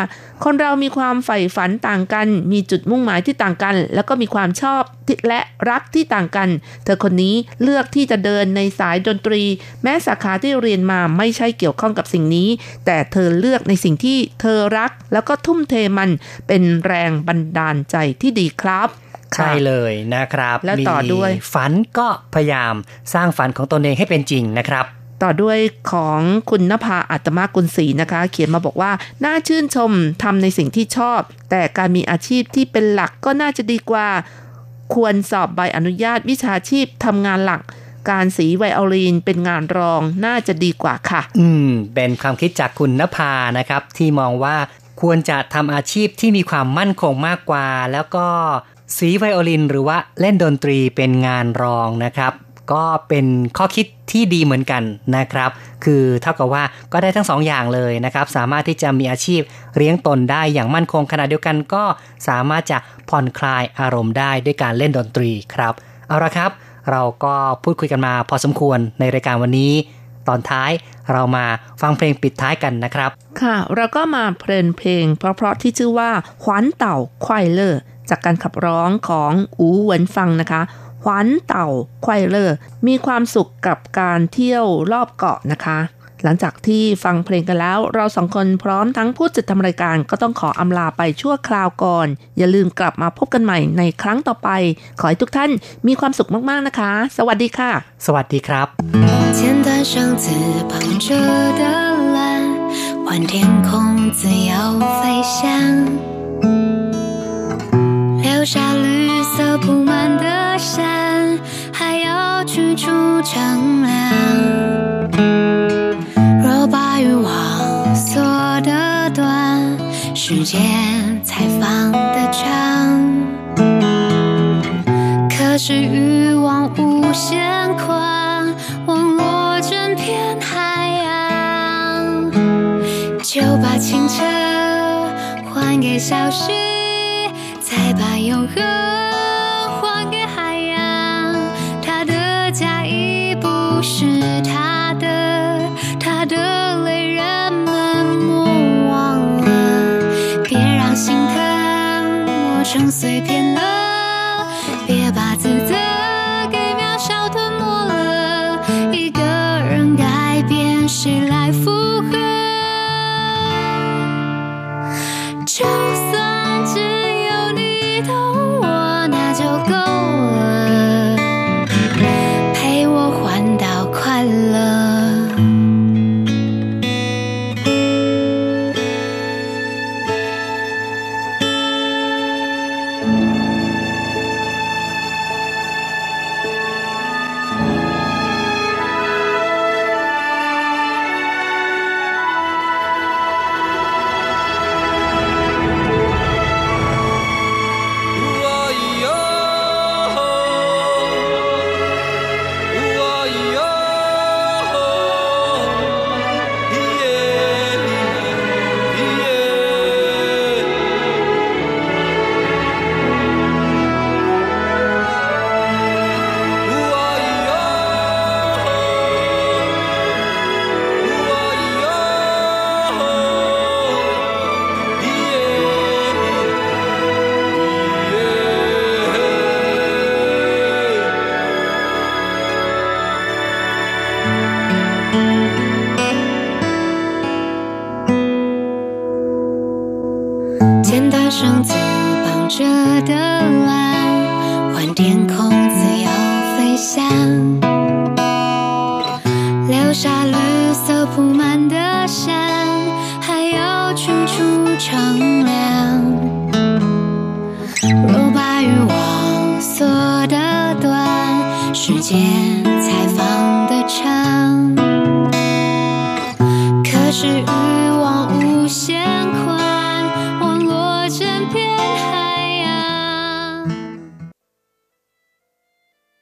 คนเรามีความใฝ่ฝันต่างกัน มีจุดมุ่งหมายที่ต่างกัน แล้วก็มีความชอบที่และรักที่ต่างกัน เธอคนนี้เลือกที่จะเดินในสายดนตรี แม้สาขาที่เรียนมาไม่ใช่เกี่ยวข้องกับสิ่งนี้ แต่เธอเลือกในสิ่งที่เธอรัก แล้วก็ทุ่มเทมันเป็นแรงบันดาลใจที่ดีครับใช่เลยนะครับ แล้วต่อด้วยมีฝันก็พยายามสร้างฝันของตนเองให้เป็นจริงนะครับ ต่อด้วยของคุณนภาอัตมากุลศรีนะคะ เขียนมาบอกว่า น่าชื่นชมทำในสิ่งที่ชอบ แต่การมีอาชีพที่เป็นหลักก็น่าจะดีกว่า ควรสอบใบอนุญาตวิชาชีพทำงานหลัก การสีไวโอลินเป็นงานรองน่าจะดีกว่าค่ะ อืม เป็นความคิดจากคุณนภานะครับ ที่มองว่าควรจะทำอาชีพที่มีความมั่นคงมากกว่า แล้วก็สีไวโอลิน หรือว่าเล่นดนตรีเป็นงานรองนะครับ ก็เป็นข้อคิดที่ดีเหมือนกันนะครับ คือเท่ากับว่าก็ได้ทั้งสองอย่างเลยนะครับ สามารถที่จะมีอาชีพเลี้ยงตนได้อย่างมั่นคงขณะเดียวกันก็สามารถจะผ่อนคลายอารมณ์ได้ด้วยการเล่นดนตรีครับ เอาละครับ เราก็พูดคุยกันมาพอสมควรในรายการวันนี้ ตอนท้ายเรามาฟังเพลงปิดท้ายกันนะครับ ค่ะ เราก็มาเพลินเพลง เพราะๆที่ชื่อว่าขวัญเต่าควายเลอร์จากการขับร้องของอูเหวินฟังนะคะ ควันเต่าควายเลอร์มีความสุขกับการเที่ยวรอบเกาะนะคะ หลังจากที่ฟังเพลงกันแล้ว เราสองคนพร้อมทั้งผู้จัดทำรายการก็ต้องขออำลาไปชั่วคราวก่อน อย่าลืมกลับมาพบกันใหม่ในครั้งต่อไป ขอให้ทุกท่านมีความสุขมากๆนะคะ สวัสดีค่ะ สวัสดีครับ换天空，自由飞翔。下绿色铺满的山，还要去除丈量。若把欲望锁得短，时间才放得长。可是欲望无限宽，网络整片海洋。就把清澈还给小溪，再把永恒还给海洋。他的家已不是他的，他的泪人们莫忘了，别让心疼磨成碎片了。别把自责给渺小吞没了，一个人改变，谁来附和？